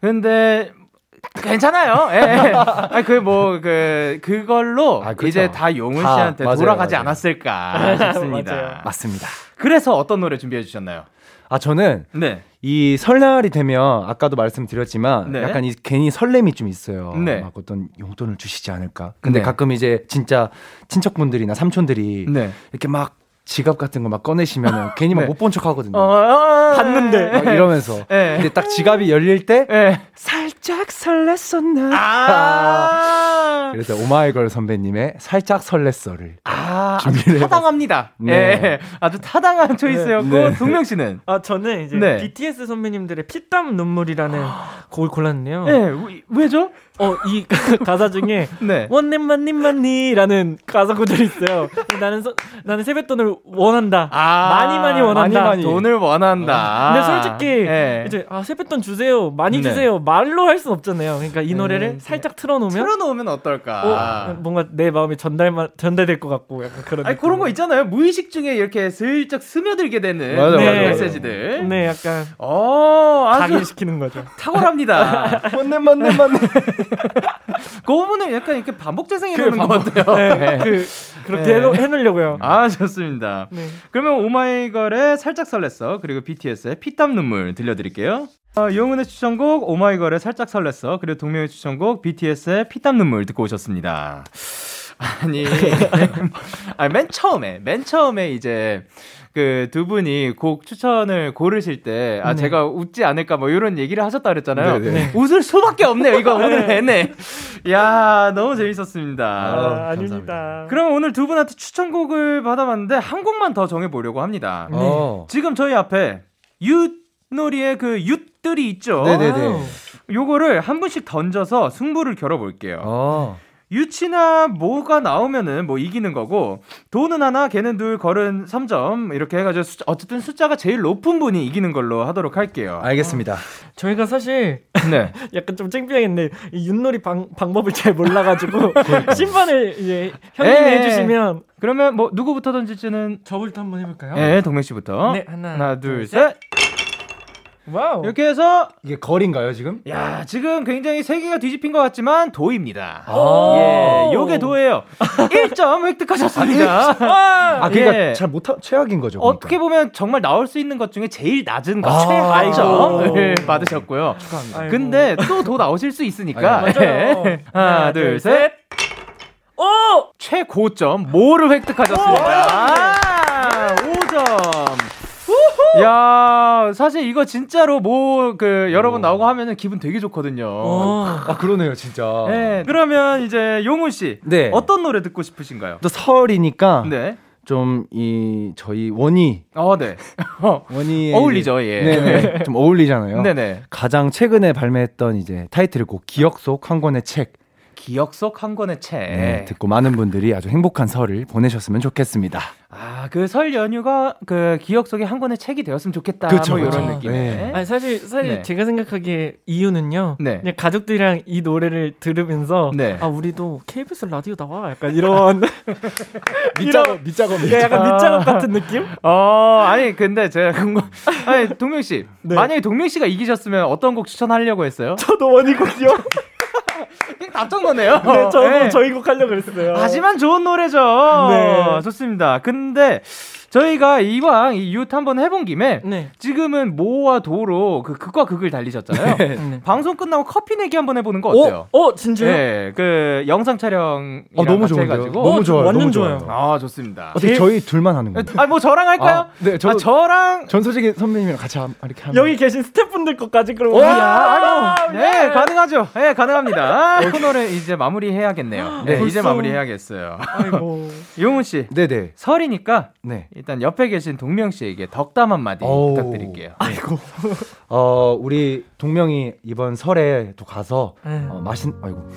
근데 괜찮아요. 예. 예. 아니 그뭐 그 그걸로 아, 그렇죠. 이제 다 용훈 씨한테 맞아요, 돌아가지 맞아요. 않았을까 (laughs) 싶습니다. 맞습니다. 그래서 어떤 노래 준비해 주셨나요? 아 저는 네. 이 설날이 되면 아까도 말씀드렸지만 네. 약간 이 괜히 설렘이 좀 있어요. 네. 막 어떤 용돈을 주시지 않을까. 근데 네. 가끔 이제 진짜 친척분들이나 삼촌들이 네. 이렇게 막 지갑 같은 거 막 꺼내시면 (laughs) 괜히 막 못본 네. 척 하거든요. 어, 어, 어, 봤는데. 이러면서. 네. 근데 딱 지갑이 열릴 때 네. 살짝 설렜었나. 아~ 그래서 오마이걸 선배님의 살짝 설렜어를 아, 준비를 타당합니다. 네. 네. 아주 타당한 초이스였고 네. 동명 씨는 아 저는 이제 BTS 선배님들의 피땀 눈물이라는 곡을 골랐네요. 네. 왜죠? 어, 이 (laughs) 가사 중에 네. 원님만님만니라는 가사 구절이 있어요. 나는 서, 나는 세뱃돈을 원한다. 아, 많이 많이 원한다. 많이, 많이. 돈을 원한다. 근데 솔직히 네. 이제 아 세뱃돈 주세요. 많이 네. 주세요. 말로 할수 없잖아요. 그러니까 이 노래를 음, 살짝 틀어놓으면 틀어놓으면 어떨까? 어, 뭔가 내 마음이 전달만 전달될 것 같고 약간 그런. 아니 그런 거 있잖아요. 무의식 중에 이렇게 슬쩍 스며들게 되는 맞아, 네. 맞아, 메시지들. 네, 약간 어 각인시키는 거죠. 탁월합니다. (laughs) 맞네. (laughs) 그 부분을 약간 이렇게 반복 재생해 놓는 그 것 같아요. 네, 네. 그, 그렇게 네. 해놓으려고요. 아, 좋습니다. 네. 그러면 오마이걸의 살짝 설렜어, 그리고 BTS의 피땀 눈물 들려드릴게요. 어, 용훈의 추천곡 오마이걸의 살짝 설렜어, 그리고 동명의 추천곡 BTS의 피땀 눈물 듣고 오셨습니다. 아니, (laughs) 아니, 맨 처음에, 맨 처음에 이제, 그 두 분이 곡 추천을 고르실 때, 아, 네. 제가 웃지 않을까, 뭐, 이런 얘기를 하셨다 그랬잖아요. 네네. 네. 웃을 수밖에 없네요, 이거 오늘 네. 내내. 야 너무 재밌었습니다. 아, 아닙니다. 그럼 오늘 두 분한테 추천곡을 받아봤는데, 한 곡만 더 정해보려고 합니다. 네. 어. 지금 저희 앞에, 윷놀이의 그 윷들이 있죠. 네네네. 요거를 한 분씩 던져서 승부를 겨뤄볼게요. 어. 유치나 뭐가 나오면은 뭐 이기는 거고 돈은 하나 걔는 둘 걸은 3점 이렇게 해가지고 숫자, 어쨌든 숫자가 제일 높은 분이 이기는 걸로 하도록 할게요. 알겠습니다. 어, 저희가 사실 네. (laughs) 약간 좀 창피하겠네. 이 윷놀이 방, 방법을 잘 몰라가지고 (laughs) 심판을 이제 형님이 에, 예, 예. 해주시면 그러면 뭐 누구부터 던질지는 저부터 한번 해볼까요? 네, 동명 씨부터. 네, 하나, 하나 둘, 둘 셋. wow. 이렇게 해서 이게 걸인가요 지금? 야 지금 굉장히 세 개가 뒤집힌 것 같지만 도입니다. 아~ 예, 요게 도예요. (laughs) 1점 획득하셨습니다. 아, 아 그러니까 예. 잘 못하 최악인 거죠. 그러니까. 어떻게 보면 정말 나올 수 있는 것 중에 제일 낮은 것 아~ 최하점을 받으셨고요. 축하합니다. 근데 또도 나오실 수 있으니까 예. 하나, 둘, 셋. 오! 최고점 모를 획득하셨습니다. 5점. 야, 사실 이거 진짜로 뭐 그 여러 번 나오고 하면은 기분 되게 좋거든요. 어. 아 그러네요, 진짜. 네. 그러면 이제 용훈 씨, 네. 어떤 노래 듣고 싶으신가요? 또 설이니까. 네. 좀 이 저희 원희 어, 네. (laughs) 원희 어울리죠, 예. 네네. (laughs) 좀 어울리잖아요. 네네. 가장 최근에 발매했던 이제 타이틀곡 기억 속 한 권의 책. 기억 속 한 권의 책. 네, 듣고 많은 분들이 아주 행복한 설을 보내셨으면 좋겠습니다. 아, 그 설 연휴가 그 기억 속의 한 권의 책이 되었으면 좋겠다. 그쵸, 뭐 이런 그쵸. 느낌. 네. 아니, 사실 사실 네. 제가 생각하기에 이유는요. 네. 그냥 가족들이랑 이 노래를 들으면서 네. 아, 우리도 KBS 라디오 나와. 약간 이런 (laughs) (laughs) 밑작업 밑작업 네, 약간 밑작업 같은 느낌? 어, 아니 근데 제가 궁금 아니, 동명 씨. 네. 만약에 동명 씨가 이기셨으면 어떤 곡 추천하려고 했어요? 저도 원희곡이요. (laughs) 답정 너네요. 네, 저도 네. 저희 곡 하려고 그랬어요. 하지만 좋은 노래죠. 네. 좋습니다. 근데 저희가 이왕 이 유트 한번 해본 김에 네. 지금은 모와 도로 그 극과 극을 달리셨잖아요. 네. 네. 방송 끝나고 커피 내기 한번 해보는 거 어때요? 어, 어 진짜요? 네, 그 영상 촬영 어, 너무 좋은데요? 너무 좋아요. 완전 너무 좋아요. 아 좋습니다. 어떻게 저희 둘만 하는 거예요? 아뭐 저랑 할까요? 아, 네, 저, 아, 저랑 전소식이 선배님이랑 같이 이렇게 하면 여기 계신 스태프분들 것까지 그럼 오, 야, 아이고, 네, 가능하죠. 네, 가능합니다. (laughs) 코너를 이제 마무리해야겠네요. 네, 이제 마무리해야겠어요. 아이고. (laughs) 용훈 씨. 네네. 설이니까 네. 일단 옆에 계신 동명 씨에게 덕담 한마디 오, 부탁드릴게요. 네. 아이고. 어, 우리 동명이 이번 설에 또 가서 네. 어, 맛있 아이고.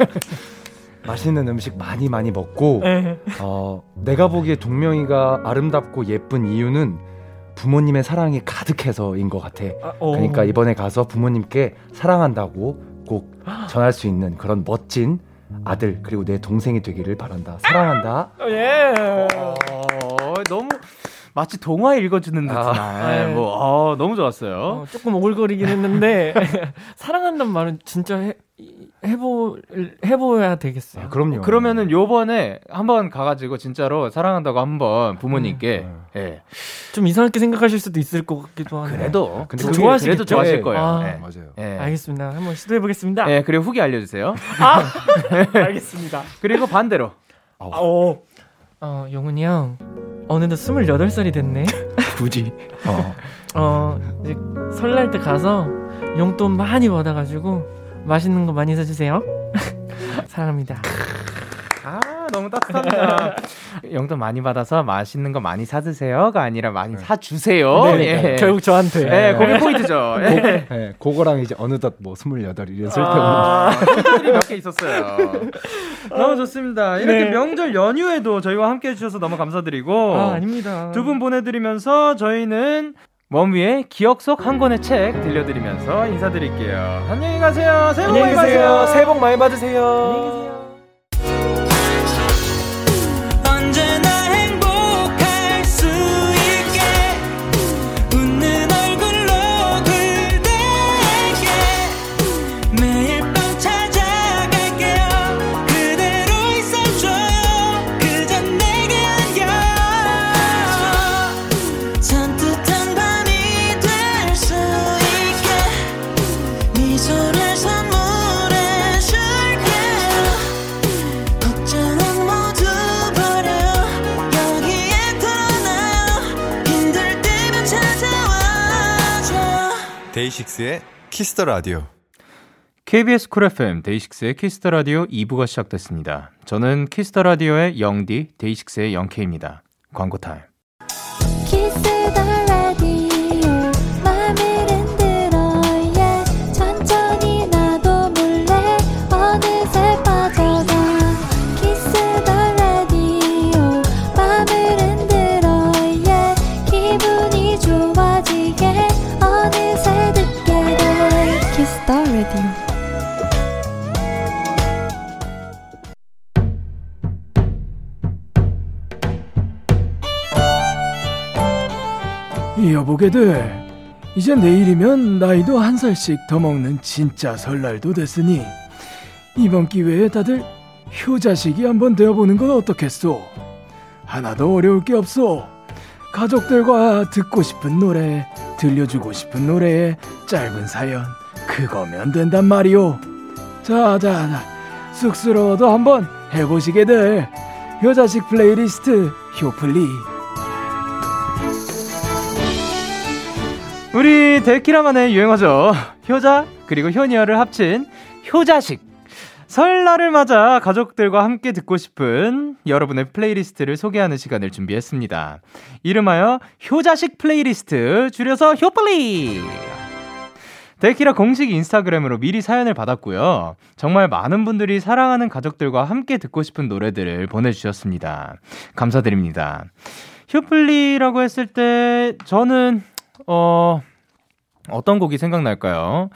(laughs) 맛있는 음식 많이 많이 먹고 네. 어, 내가 보기에 동명이가 아름답고 예쁜 이유는 부모님의 사랑이 가득해서인 것 같아. 아, 어. 그러니까 이번에 가서 부모님께 사랑한다고 꼭 전할 수 있는 그런 멋진 아들 그리고 내 동생이 되기를 바란다. 사랑한다. 예. 어, 너무 마치 동화 읽어주는 듯한 아, 네. 뭐 어, 너무 좋았어요. 어, 조금 오글거리긴 했는데 (laughs) 사랑한다는 말은 진짜 해, 해보 해보야 되겠어요. 아, 그럼요. 그러면은 요번에 한번 가가지고 진짜로 사랑한다고 한번 부모님께 음, 네. 예. 좀 이상하게 생각하실 수도 있을 것 같기도 하네요. 그래도 근데 좋아하시 그래도 좋아하실 거예요. 아, 네. 맞아요. 네. 알겠습니다. 한번 시도해 보겠습니다. 네, 그리고 후기 알려주세요. 아, (laughs) 알겠습니다. 그리고 반대로. 아, 어, 어 영훈이 형 어느덧 28살이 됐네. (laughs) 굳이. 어. 어, 이제 설날 때 가서 용돈 많이 받아가지고 맛있는 거 많이 사주세요. (laughs) 사랑합니다. 아 너무 따뜻합니다. (laughs) 용돈 많이 받아서 맛있는 거 많이 사 드세요가 아니라 많이 네. 사주세요. 네, 예. 결국 저한테. 네, 포인트죠. 예. 고, 네, 그거랑 이제 어느덧 뭐 28, 이랬을 아, (laughs) 때 몇개 있었어요. 너무 좋습니다. 이렇게 네. 명절 연휴에도 저희와 함께 해 주셔서 너무 감사드리고. 아, 아닙니다. 두 분 보내 드리면서 저희는 멈위의 기억 속 한 권의 책 들려드리면서 인사드릴게요. 안녕히 가세요. 새해 복 많이 받으세요. 새해 복 많이 받으세요. 안녕히 계세요. Kiss the Radio. KBS Cool FM 데이식스의 Kiss the Radio 2부가 시작됐습니다. 저는 Kiss the Radio의 영디 데이식스의 영케입니다. 광고 타임. 여보게들 이제 내일이면 나이도 한 살씩 더 먹는 진짜 설날도 됐으니 이번 기회에 다들 효자식이 한번 되어보는 건 어떻겠소? 하나도 어려울 게 없소. 가족들과 듣고 싶은 노래, 들려주고 싶은 노래에 짧은 사연, 그거면 된단 말이오. 자, 자, 자, 쑥스러워도 한번 해보시게들. 효자식 플레이리스트, 효플리. 우리 데키라만의 유행어죠. 효자 그리고 효녀를 합친 효자식. 설날을 맞아 가족들과 함께 듣고 싶은 여러분의 playlist를 소개하는 시간을 준비했습니다. 이름하여 효자식 플레이리스트, 줄여서 효플리! 데키라 공식 인스타그램으로 미리 사연을 받았고요. 정말 많은 분들이 사랑하는 가족들과 함께 듣고 싶은 노래들을 보내주셨습니다. 감사드립니다. 효플리라고 했을 때, 저는 어, 어떤 곡이 생각날까요?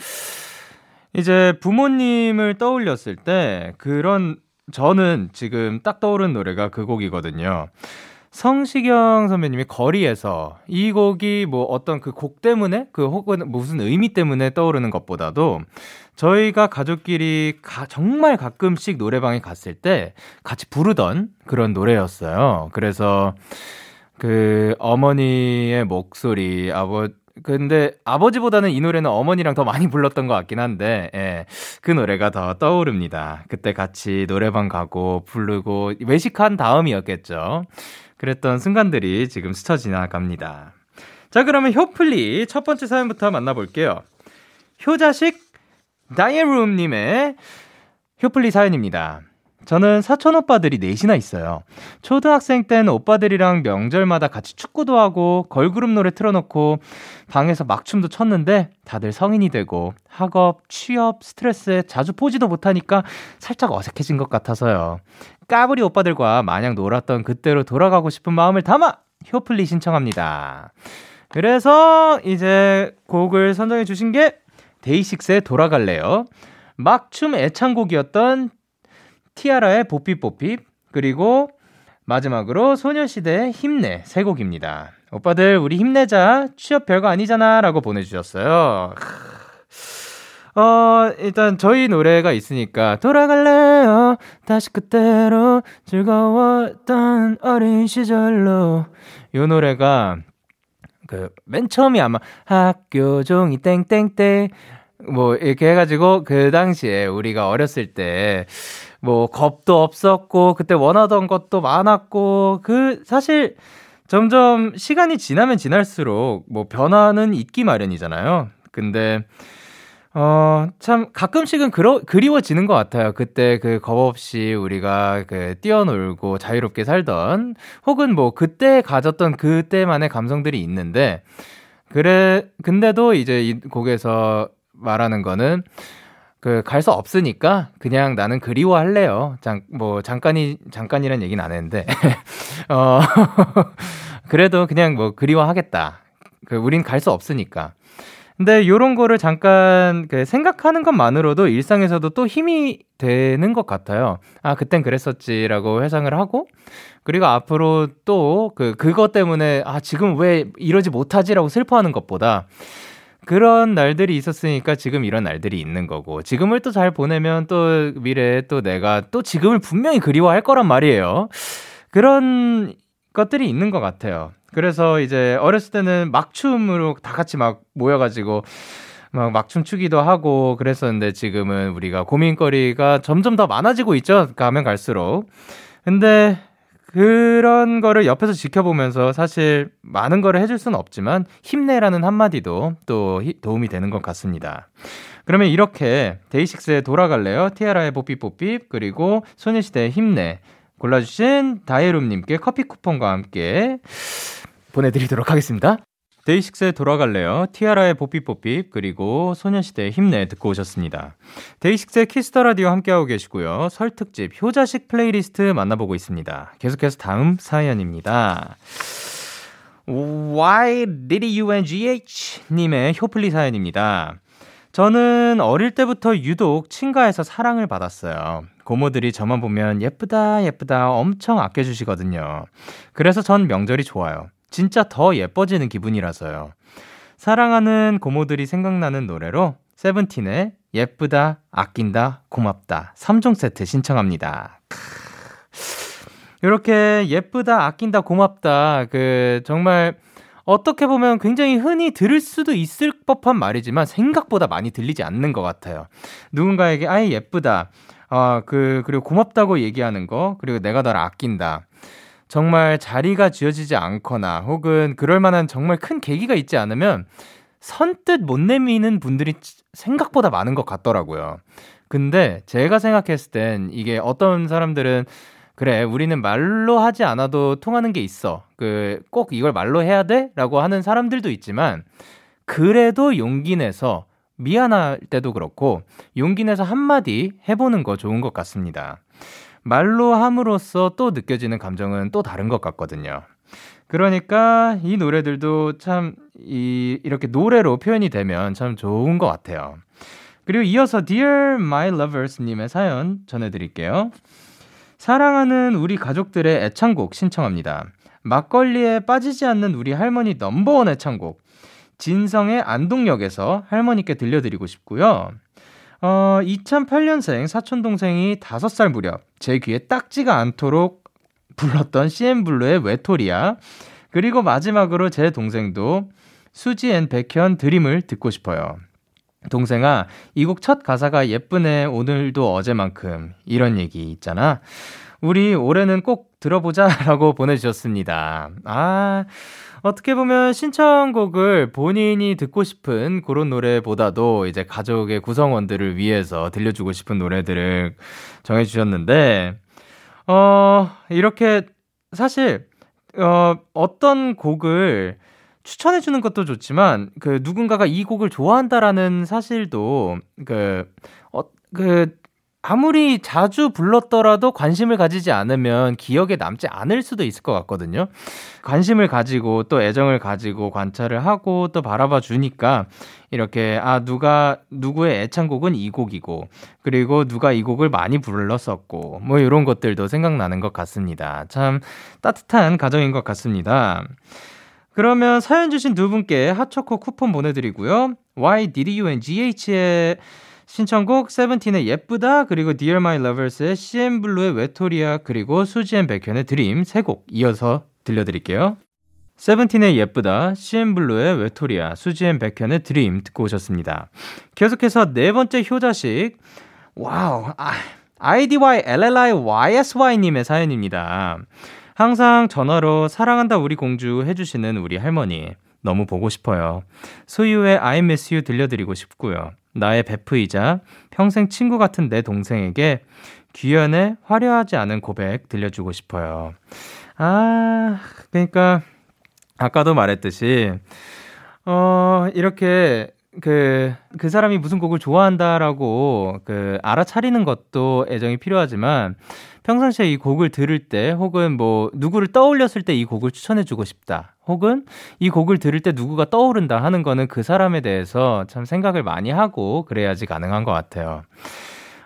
이제 부모님을 떠올렸을 때 그런 저는 지금 딱 떠오른 노래가 그 곡이거든요. 성시경 선배님이 거리에서 이 곡이 뭐 어떤 그 곡 때문에 그 혹은 무슨 의미 때문에 떠오르는 것보다도 저희가 가족끼리 가, 정말 가끔씩 노래방에 갔을 때 같이 부르던 그런 노래였어요. 그래서 그 어머니의 목소리, 아버 근데 아버지보다는 이 노래는 어머니랑 더 많이 불렀던 것 같긴 한데, 예. 그 노래가 더 떠오릅니다. 그때 같이 노래방 가고 부르고 외식한 다음이었겠죠. 그랬던 순간들이 지금 스쳐 지나갑니다. 자, 그러면 효플리 첫 번째 사연부터 만나볼게요. 효자식 다이애룸님의 효플리 사연입니다. 저는 사촌 오빠들이 넷이나 있어요. 초등학생 땐 오빠들이랑 명절마다 같이 축구도 하고 걸그룹 노래 틀어놓고 방에서 막춤도 췄는데 다들 성인이 되고 학업, 취업, 스트레스에 자주 포지도 못하니까 살짝 어색해진 것 같아서요. 까불이 오빠들과 마냥 놀았던 그때로 돌아가고 싶은 마음을 담아 효플리 신청합니다. 그래서 이제 곡을 선정해 주신 게 데이식스의 돌아갈래요. 막춤 애창곡이었던 티아라의 뽀삐뽀삐 그리고 마지막으로 소녀시대의 힘내 세 곡입니다. 오빠들 우리 힘내자 취업 별거 아니잖아 라고 보내주셨어요. 어, 일단 저희 노래가 있으니까 돌아갈래요. 다시 그때로 즐거웠던 어린 시절로 이 노래가 그 맨 처음이 아마 학교 종이 땡땡땡 뭐 이렇게 해가지고 그 당시에 우리가 어렸을 때 뭐 겁도 없었고 그때 원하던 것도 많았고 그 사실 점점 시간이 지나면 지날수록 뭐 변화는 있기 마련이잖아요. 근데 어, 참, 가끔씩은 그러, 그리워지는 것 같아요. 그때 그 겁 없이 우리가 그 뛰어놀고 자유롭게 살던, 혹은 뭐 그때 가졌던 그때만의 감성들이 있는데, 그래, 근데도 이제 이 곡에서 말하는 거는 그 갈 수 없으니까 그냥 나는 그리워할래요. 잠, 뭐 잠깐이, 잠깐이란 얘기는 안 했는데, (laughs) 어, (laughs) 그래도 그냥 뭐 그리워하겠다. 그, 우린 갈 수 없으니까. 근데 요런 거를 잠깐 그 생각하는 것만으로도 일상에서도 또 힘이 되는 것 같아요. 아, 그땐 그랬었지라고 회상을 하고, 그리고 앞으로 또 그, 그것 때문에, 아, 지금 왜 이러지 못하지라고 슬퍼하는 것보다, 그런 날들이 있었으니까 지금 이런 날들이 있는 거고, 지금을 또 잘 보내면 또 미래에 또 내가 또 지금을 분명히 그리워할 거란 말이에요. 그런 것들이 있는 것 같아요. 그래서 이제 어렸을 때는 막춤으로 다 같이 막 모여가지고 막 막춤 추기도 하고 그랬었는데 지금은 우리가 고민거리가 점점 더 많아지고 있죠. 가면 갈수록. 근데 그런 거를 옆에서 지켜보면서 사실 많은 거를 해줄 수는 없지만 힘내라는 한마디도 또 도움이 되는 것 같습니다. 그러면 이렇게 데이식스의 돌아갈래요? 티아라의 뽀삐뽀삐 그리고 소녀시대의 힘내 골라주신 다이rum님께 커피 쿠폰과 함께 보내드리도록 하겠습니다. 데이식스에 돌아갈래요. 티아라의 뽀삐뽀삐 그리고 소녀시대의 힘내 듣고 오셨습니다. DAY6의 Kiss the Radio 함께하고 계시고요. 설 특집 효자식 플레이리스트 만나보고 있습니다. 계속해서 다음 사연입니다. Y D U N G H 님의 효플리 사연입니다. 저는 어릴 때부터 유독 친가에서 사랑을 받았어요. 고모들이 저만 보면 예쁘다 예쁘다 엄청 아껴주시거든요. 그래서 전 명절이 좋아요. 진짜 더 예뻐지는 기분이라서요. 사랑하는 고모들이 생각나는 노래로 세븐틴의 예쁘다, 아낀다, 고맙다 3종 세트 신청합니다. 이렇게 예쁘다, 아낀다, 고맙다 그 정말 어떻게 보면 굉장히 흔히 들을 수도 있을 법한 말이지만 생각보다 많이 들리지 않는 것 같아요. 누군가에게 아예 예쁘다, 아, 그, 그리고 고맙다고 얘기하는 거, 그리고 내가 너를 아낀다. 정말 자리가 쥐어지지 않거나 혹은 그럴 만한 정말 큰 계기가 있지 않으면 선뜻 못 내미는 분들이 생각보다 많은 것 같더라고요. 근데 제가 생각했을 땐 이게 어떤 사람들은 그래, 우리는 말로 하지 않아도 통하는 게 있어. 그, 꼭 이걸 말로 해야 돼? 라고 하는 사람들도 있지만, 그래도 용기 내서, 미안할 때도 그렇고, 용기 내서 한마디 해보는 거 좋은 것 같습니다. 말로 함으로써 또 느껴지는 감정은 또 다른 것 같거든요. 그러니까 이 노래들도 참 이, 이렇게 노래로 표현이 되면 참 좋은 것 같아요. 그리고 이어서 Dear My Lovers 님의 사연 전해드릴게요. 사랑하는 우리 가족들의 애창곡 신청합니다. 막걸리에 빠지지 않는 우리 할머니 넘버원 애창곡. 진성의 안동역에서 할머니께 들려드리고 싶고요. 어, 2008년생 사촌 동생이 5살 무렵 제 귀에 딱지가 앉도록 불렀던 CNBLUE의 외톨이야. 그리고 마지막으로 제 동생도 수지 and 백현 Dream을 듣고 싶어요. 동생아, 이 곡 첫 가사가 예쁘네, 오늘도 어제만큼. 이런 얘기 있잖아. 우리 올해는 꼭 들어보자 라고 (laughs) 보내주셨습니다. 아, 어떻게 보면 신청곡을 본인이 듣고 싶은 그런 노래보다도 이제 가족의 구성원들을 위해서 들려주고 싶은 노래들을 정해주셨는데, 어, 이렇게 사실, 어, 어떤 곡을 추천해주는 것도 좋지만, 그 누군가가 이 곡을 좋아한다라는 사실도, 그, 어, 그, 아무리 자주 불렀더라도 관심을 가지지 않으면 기억에 남지 않을 수도 있을 것 같거든요. 관심을 가지고 또 애정을 가지고 관찰을 하고 또 바라봐 주니까 이렇게 아 누가 누구의 애창곡은 이 곡이고 그리고 누가 이 곡을 많이 불렀었고 뭐 이런 것들도 생각나는 것 같습니다. 참 따뜻한 가정인 것 같습니다. 그러면 사연 주신 두 분께 핫초코 쿠폰 보내드리고요. Y D D U N G H의 신청곡 세븐틴의 예쁘다 그리고 Dear My Lovers의 CN블루의 외톨이야 그리고 수지앤 백현의 드림 세 곡 이어서 들려드릴게요. 세븐틴의 예쁘다, CN블루의 외톨이야, 수지앤 백현의 드림 듣고 오셨습니다. 계속해서 네 번째 효자식 wow 아, IDY LLI YSY님의 사연입니다. 항상 전화로 사랑한다 우리 공주 해주시는 우리 할머니 너무 보고 싶어요. 소유의 I miss you 들려드리고 싶고요. 나의 베프이자 평생 친구 같은 내 동생에게 규현의 화려하지 않은 고백 들려주고 싶어요. 아, 그러니까 아까도 말했듯이 어, 이렇게 그, 그 사람이 무슨 곡을 좋아한다라고 그 알아차리는 것도 애정이 필요하지만 평상시에 이 곡을 들을 때 혹은 뭐 누구를 떠올렸을 때 이 곡을 추천해주고 싶다. 혹은 이 곡을 들을 때 누구가 떠오른다 하는 거는 그 사람에 대해서 참 생각을 많이 하고 그래야지 가능한 것 같아요.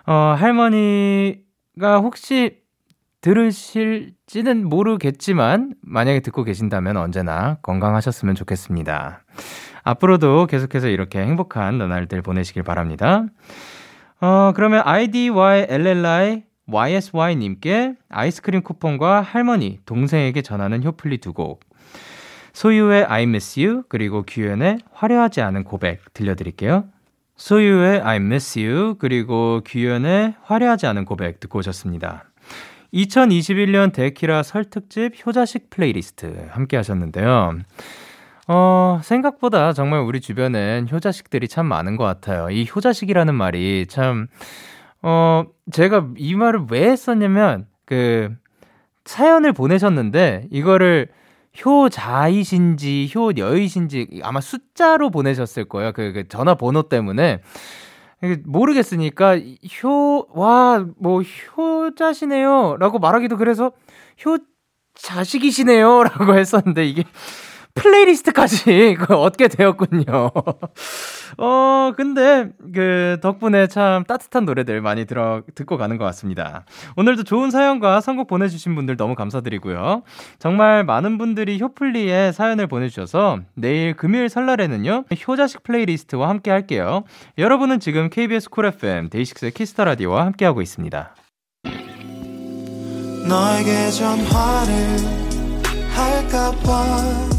어, 할머니가 혹시 들으실지는 모르겠지만 만약에 듣고 계신다면 언제나 건강하셨으면 좋겠습니다. 앞으로도 계속해서 이렇게 행복한 나날들 보내시길 바랍니다. 어, 그러면 IDYLLI YSY님께 아이스크림 쿠폰과 할머니, 동생에게 전하는 효플리 두 곡. 소유의 I miss you, 그리고 규현의 화려하지 않은 고백 들려드릴게요. 소유의 I miss you, 그리고 규현의 화려하지 않은 고백 듣고 오셨습니다. 2021년 데키라 설 특집 효자식 플레이리스트 함께 하셨는데요. 어, 생각보다 정말 우리 주변엔 효자식들이 참 많은 것 같아요. 이 효자식이라는 말이 참, 어, 제가 이 말을 왜 했었냐면, 그, 사연을 보내셨는데, 이거를 효자이신지, 효녀이신지, 아마 숫자로 보내셨을 거예요. 그, 그 전화번호 때문에. 모르겠으니까 효, 와, 뭐 효자시네요. 라고 말하기도 그래서 효 자식이시네요. 라고 했었는데 이게 playlist까지 (laughs) 얻게 되었군요. (laughs) 어, 근데 그 덕분에 참 따뜻한 노래들 많이 들어 듣고 가는 것 같습니다. 오늘도 좋은 사연과 선곡 보내주신 분들 너무 감사드리고요. 정말 많은 분들이 효플리에 사연을 보내주셔서 내일 금요일 설날에는요 효자식 playlist와 함께 할게요. 여러분은 지금 KBS 쿨 FM 데이식스의 키스터 라디오와 함께하고 있습니다. 너에게 전화를 할까봐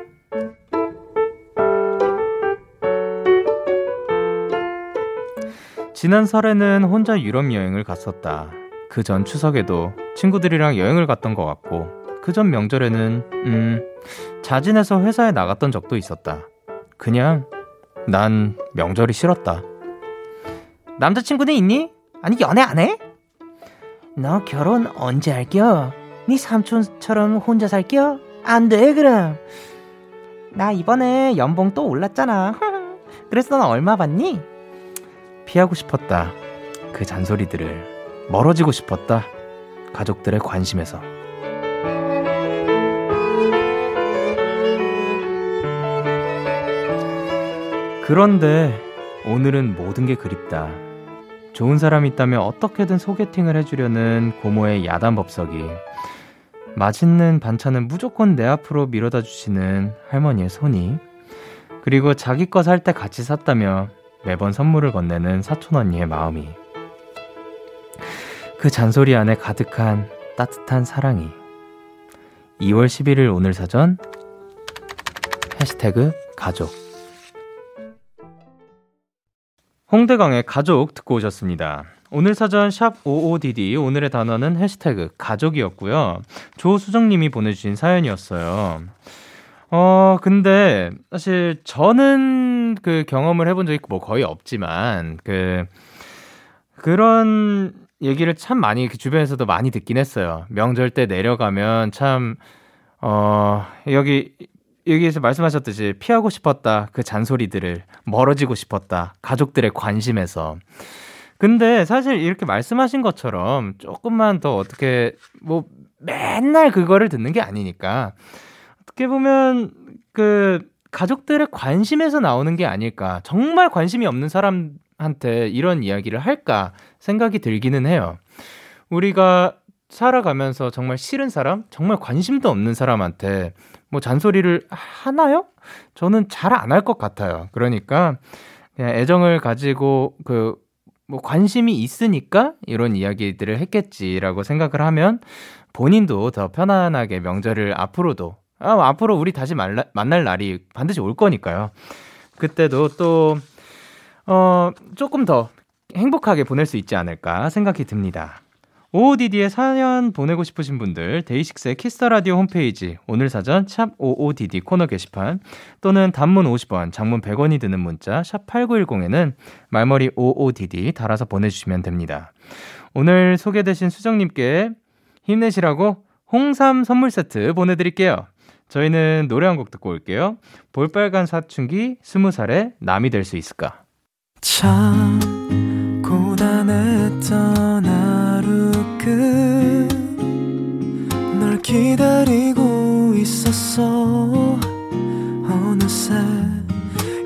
지난 설에는 혼자 유럽 여행을 갔었다. 그 전 추석에도 친구들이랑 여행을 갔던 것 같고, 그 전 명절에는, 음, 자진해서 회사에 나갔던 적도 있었다. 그냥, 난 명절이 싫었다. 남자친구는 있니? 아니, 연애 안 해? 너 결혼 언제 할겨? 네 삼촌처럼 혼자 살겨? 안 돼, 그럼. 나 이번에 연봉 또 올랐잖아. (laughs) 그래서 넌 얼마 받니? 피하고 싶었다. 그 잔소리들을 멀어지고 싶었다. 가족들의 관심에서. 그런데 오늘은 모든 게 그립다. 좋은 사람이 있다면 어떻게든 소개팅을 해주려는 고모의 야단 법석이 맛있는 반찬은 무조건 내 앞으로 밀어다 주시는 할머니의 손이 그리고 자기 거 살 때 같이 샀다며 매번 선물을 건네는 사촌 언니의 마음이 그 잔소리 안에 가득한 따뜻한 사랑이 2월 11일 오늘 사전 해시태그 가족 홍대광의 가족 듣고 오셨습니다. 오늘 사전 샵 55DD 오늘의 단어는 해시태그 가족이었고요. 조수정님이 보내주신 사연이었어요. 어, 근데 사실 저는 그 경험을 해본 적이 뭐 거의 없지만 그 그런 얘기를 참 많이 그 주변에서도 많이 듣긴 했어요. 명절 때 내려가면 참, 어, 여기, 여기에서 말씀하셨듯이 피하고 싶었다. 그 잔소리들을 멀어지고 싶었다. 가족들의 관심에서. 근데 사실 이렇게 말씀하신 것처럼 조금만 더 어떻게, 뭐, 맨날 그거를 듣는 게 아니니까. 어떻게 보면 그 가족들의 관심에서 나오는 게 아닐까. 정말 관심이 없는 사람한테 이런 이야기를 할까 생각이 들기는 해요. 우리가 살아가면서 정말 싫은 사람, 정말 관심도 없는 사람한테 뭐 잔소리를 하나요? 저는 잘 안 할 것 같아요. 그러니까 그냥 애정을 가지고 그 뭐 관심이 있으니까 이런 이야기들을 했겠지라고 생각을 하면 본인도 더 편안하게 명절을 앞으로도 아, 앞으로 우리 다시 말라, 만날 날이 반드시 올 거니까요. 그때도 또, 어, 조금 더 행복하게 보낼 수 있지 않을까 생각이 듭니다. OODD의 사연 보내고 싶으신 분들 DAY6의 Kiss the Radio 홈페이지 오늘 사전 샵 OODD 코너 게시판 또는 단문 50원, 장문 100원이 드는 문자 샵 8910에는 말머리 OODD 달아서 보내주시면 됩니다. 오늘 소개되신 수정님께 힘내시라고 홍삼 선물 세트 보내드릴게요. 저희는 노래 한 곡 듣고 올게요. 볼빨간 사춘기 스무 살에 남이 될 수 있을까? 참 고단했던 하루 끝널 기다리고 있었어 어느새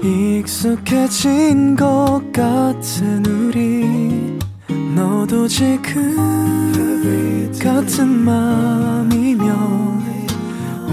익숙해진 것 같은 우리 너도 지금 같은 맘이면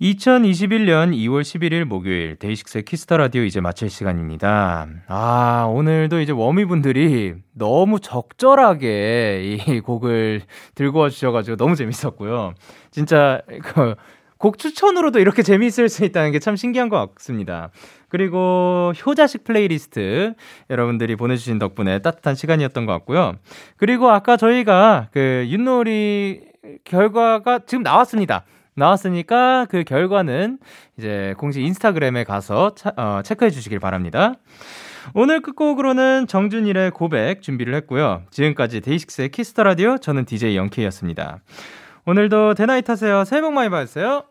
2021년 2월 11일 목요일 DAY6의 Kiss the Radio 이제 마칠 시간입니다. 아, 오늘도 이제 워미분들이 너무 적절하게 이 곡을 들고 와 주셔 가지고 너무 재밌었고요. 진짜 그, 곡 추천으로도 이렇게 재미있을 수 있다는 게 참 신기한 것 같습니다. 그리고 효자식 플레이리스트 여러분들이 보내주신 덕분에 따뜻한 시간이었던 것 같고요. 그리고 아까 저희가 그 윷놀이 결과가 지금 나왔습니다. 나왔으니까 그 결과는 이제 공식 인스타그램에 가서 차, 어, 체크해 주시길 바랍니다. 오늘 끝곡으로는 정준일의 고백 준비를 했고요. 지금까지 DAY6의 Kiss the Radio 저는 DJ Young K였습니다. 오늘도 대나잇 하세요. 새해 복 많이 받으세요.